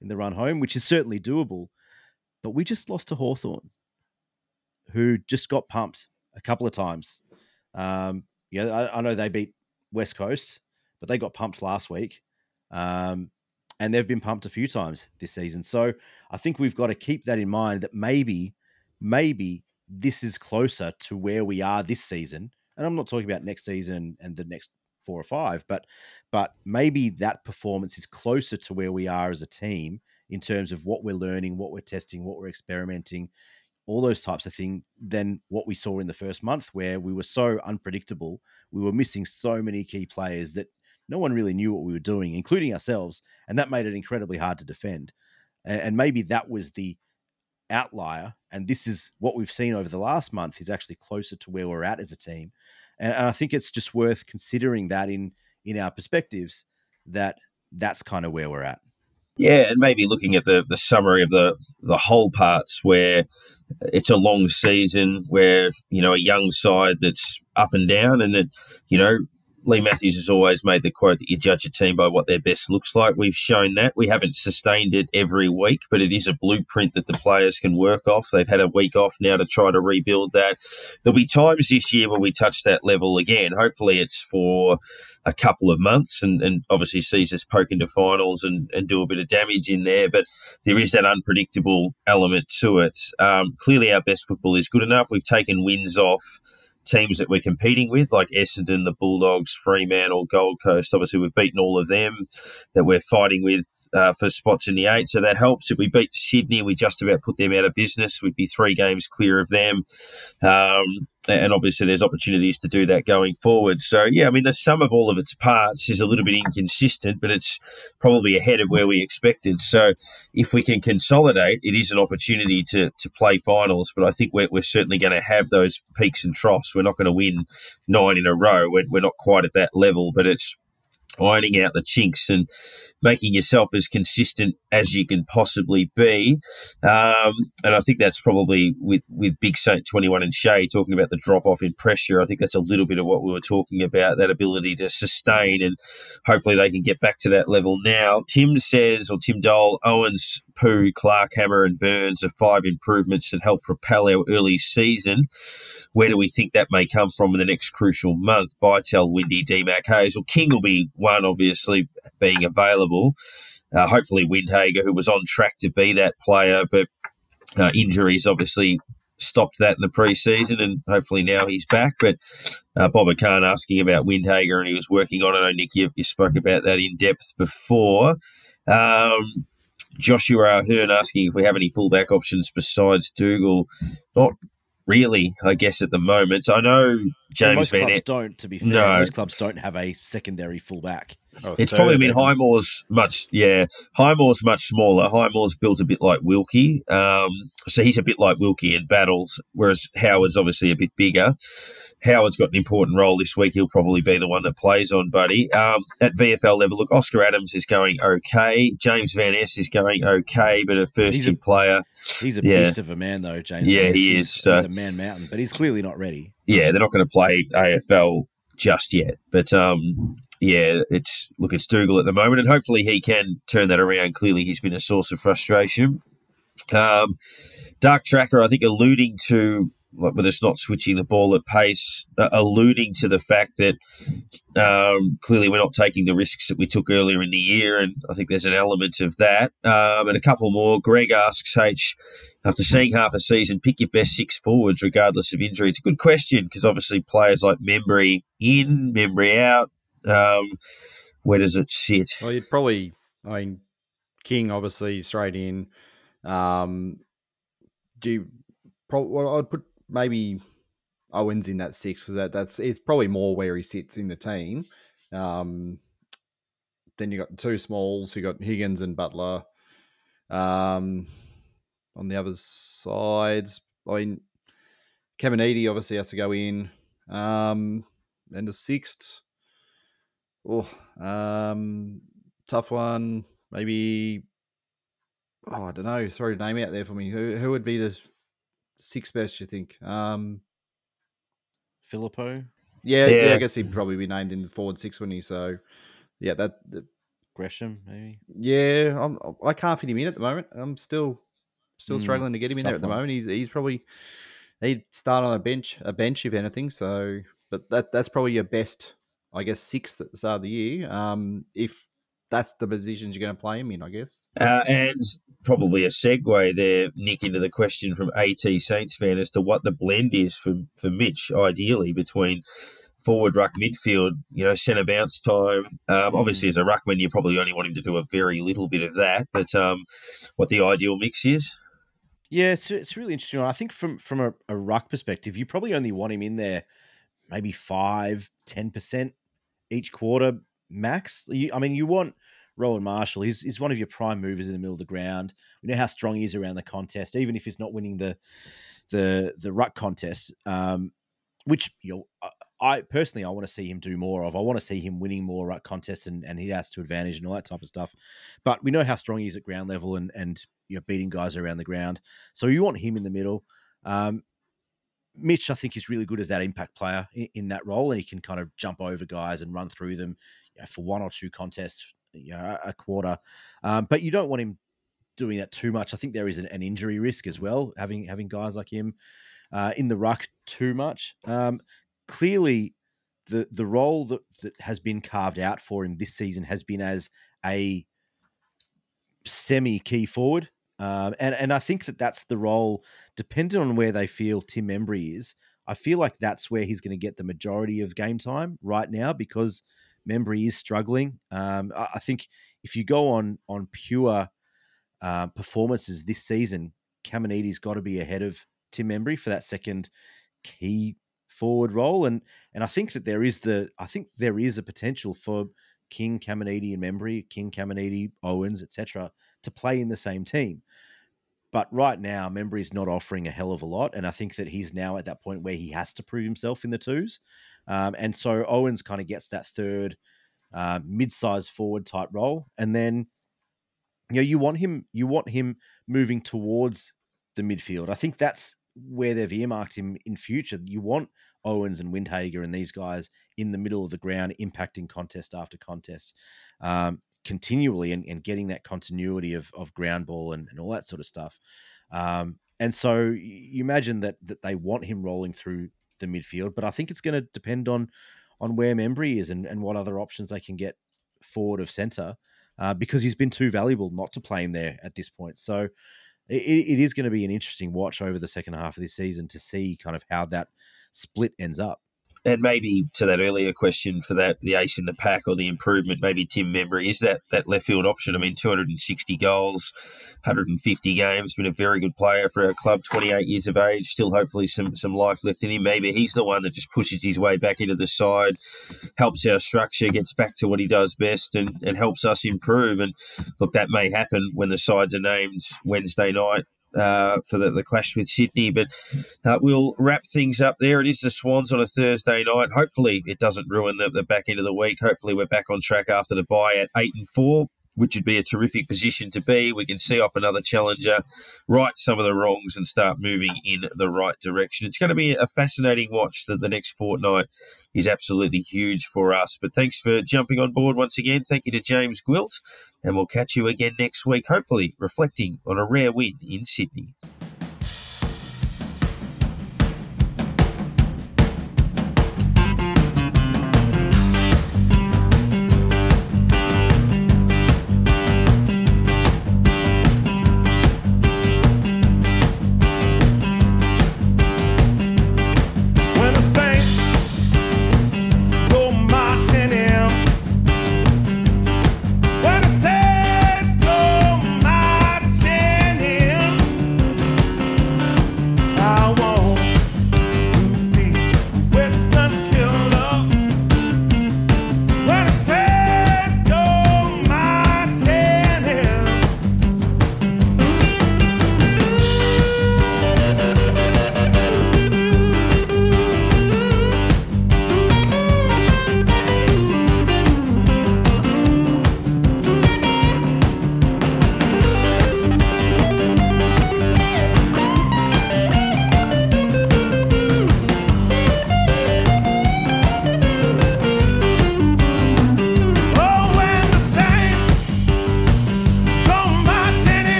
in the run home, which is certainly doable. But we just lost to Hawthorn, who just got pumped a couple of times. Um, yeah, I, I, know they beat West Coast, but they got pumped last week. Um, and they've been pumped a few times this season. So I think we've got to keep that in mind that maybe, maybe this is closer to where we are this season. And I'm not talking about next season and the next four or five, but but maybe that performance is closer to where we are as a team in terms of what we're learning, what we're testing, what we're experimenting, all those types of things than what we saw in the first month, where we were so unpredictable. We were missing so many key players that no one really knew what we were doing, including ourselves. And that made it incredibly hard to defend. And maybe that was the outlier. And this is what we've seen over the last month is actually closer to where we're at as a team. And, I think it's just worth considering that in in our perspectives that that's kind of where we're at.
Yeah, and maybe looking at the, the summary of the the whole parts where it's a long season where, you know, a young side that's up and down and that, you know, Leigh Matthews has always made the quote that you judge a team by what their best looks like. We've shown that. We haven't sustained it every week, but it is a blueprint that the players can work off. They've had a week off now to try to rebuild that. There'll be times this year where we touch that level again. Hopefully, it's for a couple of months and, and obviously sees us poke into finals and, and do a bit of damage in there. But there is that unpredictable element to it. Um, clearly, our best football is good enough. We've taken wins off teams that we're competing with, like Essendon, the Bulldogs, Fremantle, Gold Coast. Obviously, we've beaten all of them that we're fighting with uh, for spots in the eight. So that helps. If we beat Sydney, we just about put them out of business. We'd be three games clear of them. Um, and obviously there's opportunities to do that going forward. So yeah, I mean the sum of all of its parts is a little bit inconsistent, but it's probably ahead of where we expected. So if we can consolidate, it is an opportunity to to play finals. But I think we're, we're certainly going to have those peaks and troughs. We're not going to win nine in a row. We're, we're not quite at that level, but it's ironing out the chinks and making yourself as consistent as you can possibly be. Um, and I think that's probably with, with Big Saint 21 and Shay talking about the drop off in pressure. I think that's a little bit of what we were talking about that ability to sustain, and hopefully they can get back to that level now. Tim says, or Tim Dole, Owens, Pooh, Clark, Hammer, and Burns are five improvements that help propel our early season. Where do we think that may come from in the next crucial month? Bytel, Windy, DMAC, or King will be obviously, being available. Uh, hopefully, Windhager, who was on track to be that player, but uh, injuries obviously stopped that in the preseason, and hopefully now he's back. But uh, Bob Khan asking about Windhager, and he was working on it. I know, Nick, you, you spoke about that in depth before. Um, Joshua Ahern asking if we have any fullback options besides Dougal. Not really, I guess, at the moment. I know James
well, most
Van
clubs don't, to be fair. No. Most clubs don't have a secondary fullback.
Oh,
It's probably,
been.
Highmore's much, yeah, Highmore's much smaller. Highmore's built a bit like Wilkie. Um, so he's a bit like Wilkie in battles, whereas Howard's obviously a bit bigger. Howard's got an important role this week. He'll probably be the one that plays on Buddy. Um, at VFL level, look, Oscar Adams is going okay. James Van Es is going okay, but a first year player.
He's a
Yeah.
beast of a man, though, James.
Yeah, he
He's-
is,
He's a man mountain, but he's clearly not ready.
yeah, they're not going to play AFL just yet. But um, yeah, it's look, it's Dougal at the moment, and hopefully he can turn that around. Clearly, he's been a source of frustration. Um, Dark Tracker, I think, alluding to, but it's not switching the ball at pace, uh, alluding to the fact that um, clearly we're not taking the risks that we took earlier in the year, and I think there's an element of that. Um, and a couple more. Greg asks H, after seeing half a season, pick your best six forwards regardless of injury. It's a good question because obviously players like Membrey in, Membrey out. Um, where does it sit?
Well, you'd probably, I mean, King obviously straight in. Um, do you, well, I'd put maybe Owens in that six because that, that's it's probably more where he sits in the team. Um, then you got two smalls. You got Higgins and Butler. Um, on the other sides, I mean, Caminiti obviously has to go in. Um, and the sixth, oh, um, tough one. Maybe, oh, I don't know. Throw a name out there for me. Who who would be the sixth best? You think? Um,
Phillipou,
yeah, yeah,
Yeah.
I guess he'd probably be named in the forward six, wouldn't he? So, yeah, that, that
Gresham, maybe.
yeah, I'm, I can't fit him in at the moment. I'm still still
Mm,
struggling to get him in there at the
one.
moment. He's he's probably he'd start on a bench a bench if anything. So, but that that's probably your best, I guess, sixth at the start of the year. Um, if that's the positions you're going to play him in, I guess.
Uh, and probably a segue there, Nick, into the question from AT Saints fan as to what the blend is for, for Mitch, ideally, between forward ruck midfield, you know, centre bounce time. Um, obviously, as a ruckman, you probably only want him to do a very little bit of that, but um, what the ideal mix is.
Yeah, it's it's really interesting. I think from from a, a ruck perspective, you probably only want him in there maybe five, 10 percent each quarter max. You, I mean, you want Rowan Marshall. He's, he's one of your prime movers in the middle of the ground. We know how strong he is around the contest, even if he's not winning the the the ruck contest. Um, which you know, I- personally I want to see him do more of. I want to see him winning more ruck contests and, and he has to advantage and all that type of stuff. But we know how strong he is at ground level and and you're beating guys around the ground. So you want him in the middle. Um, Mitch, I think, is really good as that impact player in, in that role, and he can kind of jump over guys and run through them for one or two contests, you know, a a quarter. Um, but you don't want him doing that too much. I think there is an, an injury risk as well, having having guys like him uh, in the ruck too much. Um, clearly, the the role that, that has been carved out for him this season has been as a semi key forward. Um, and and I think that that's the role, depending on where they feel Tim Membrey is. I feel like that's where he's going to get the majority of game time right now because Membrey is struggling. Um, I, think if you go on on pure uh, performances this season, Caminiti's got to be ahead of Tim Membrey for that second key forward role, and and I think that there is the I think there is a potential for King, Caminiti, and Membrey, King, Caminiti, Owens, etc., to play in the same team. But right now, Membrey's not offering a hell of a lot, and I think that he's now at that point where he has to prove himself in the twos, um, and so Owens kind of gets that third uh, mid-sized forward type role, and then you know you want him you want him moving towards the midfield. I think that's where they've earmarked him in future. You want Owens and Windhager and these guys in the middle of the ground, impacting contest after contest, um, continually and, and getting that continuity of, of ground ball and, and all that sort of stuff. Um, and so you imagine that that they want him rolling through the midfield, but I think it's going to depend on on where Membrey is and, and what other options they can get forward of centre, uh, because he's been too valuable not to play him there at this point. So it, it is going to be an interesting watch over the second half of this season to see kind of how that split ends up.
And maybe to that earlier question for that the ace in the pack or the improvement, maybe Tim Membrey is that that left field option. I mean, 260 goals, 150 games, been a very good player for our club. 28 years of age, still hopefully some some life left in him. Maybe he's the one that just pushes his way back into the side, helps our structure, gets back to what he does best, and and helps us improve. And look, that may happen when the sides are named Wednesday night uh, for the, the clash with Sydney. But uh, we'll wrap things up there. It is the Swans on a Thursday night. Hopefully, it doesn't ruin the, the back end of the week. Hopefully, we're back on track after the bye at eight and four. Which would be a terrific position to be. We can see off another challenger, right some of the wrongs, and start moving in the right direction. It's going to be a fascinating watch that the next fortnight is absolutely huge for us. But thanks for jumping on board once again. Thank you to James Gwilt and we'll catch you again next week, hopefully reflecting on a rare win in Sydney.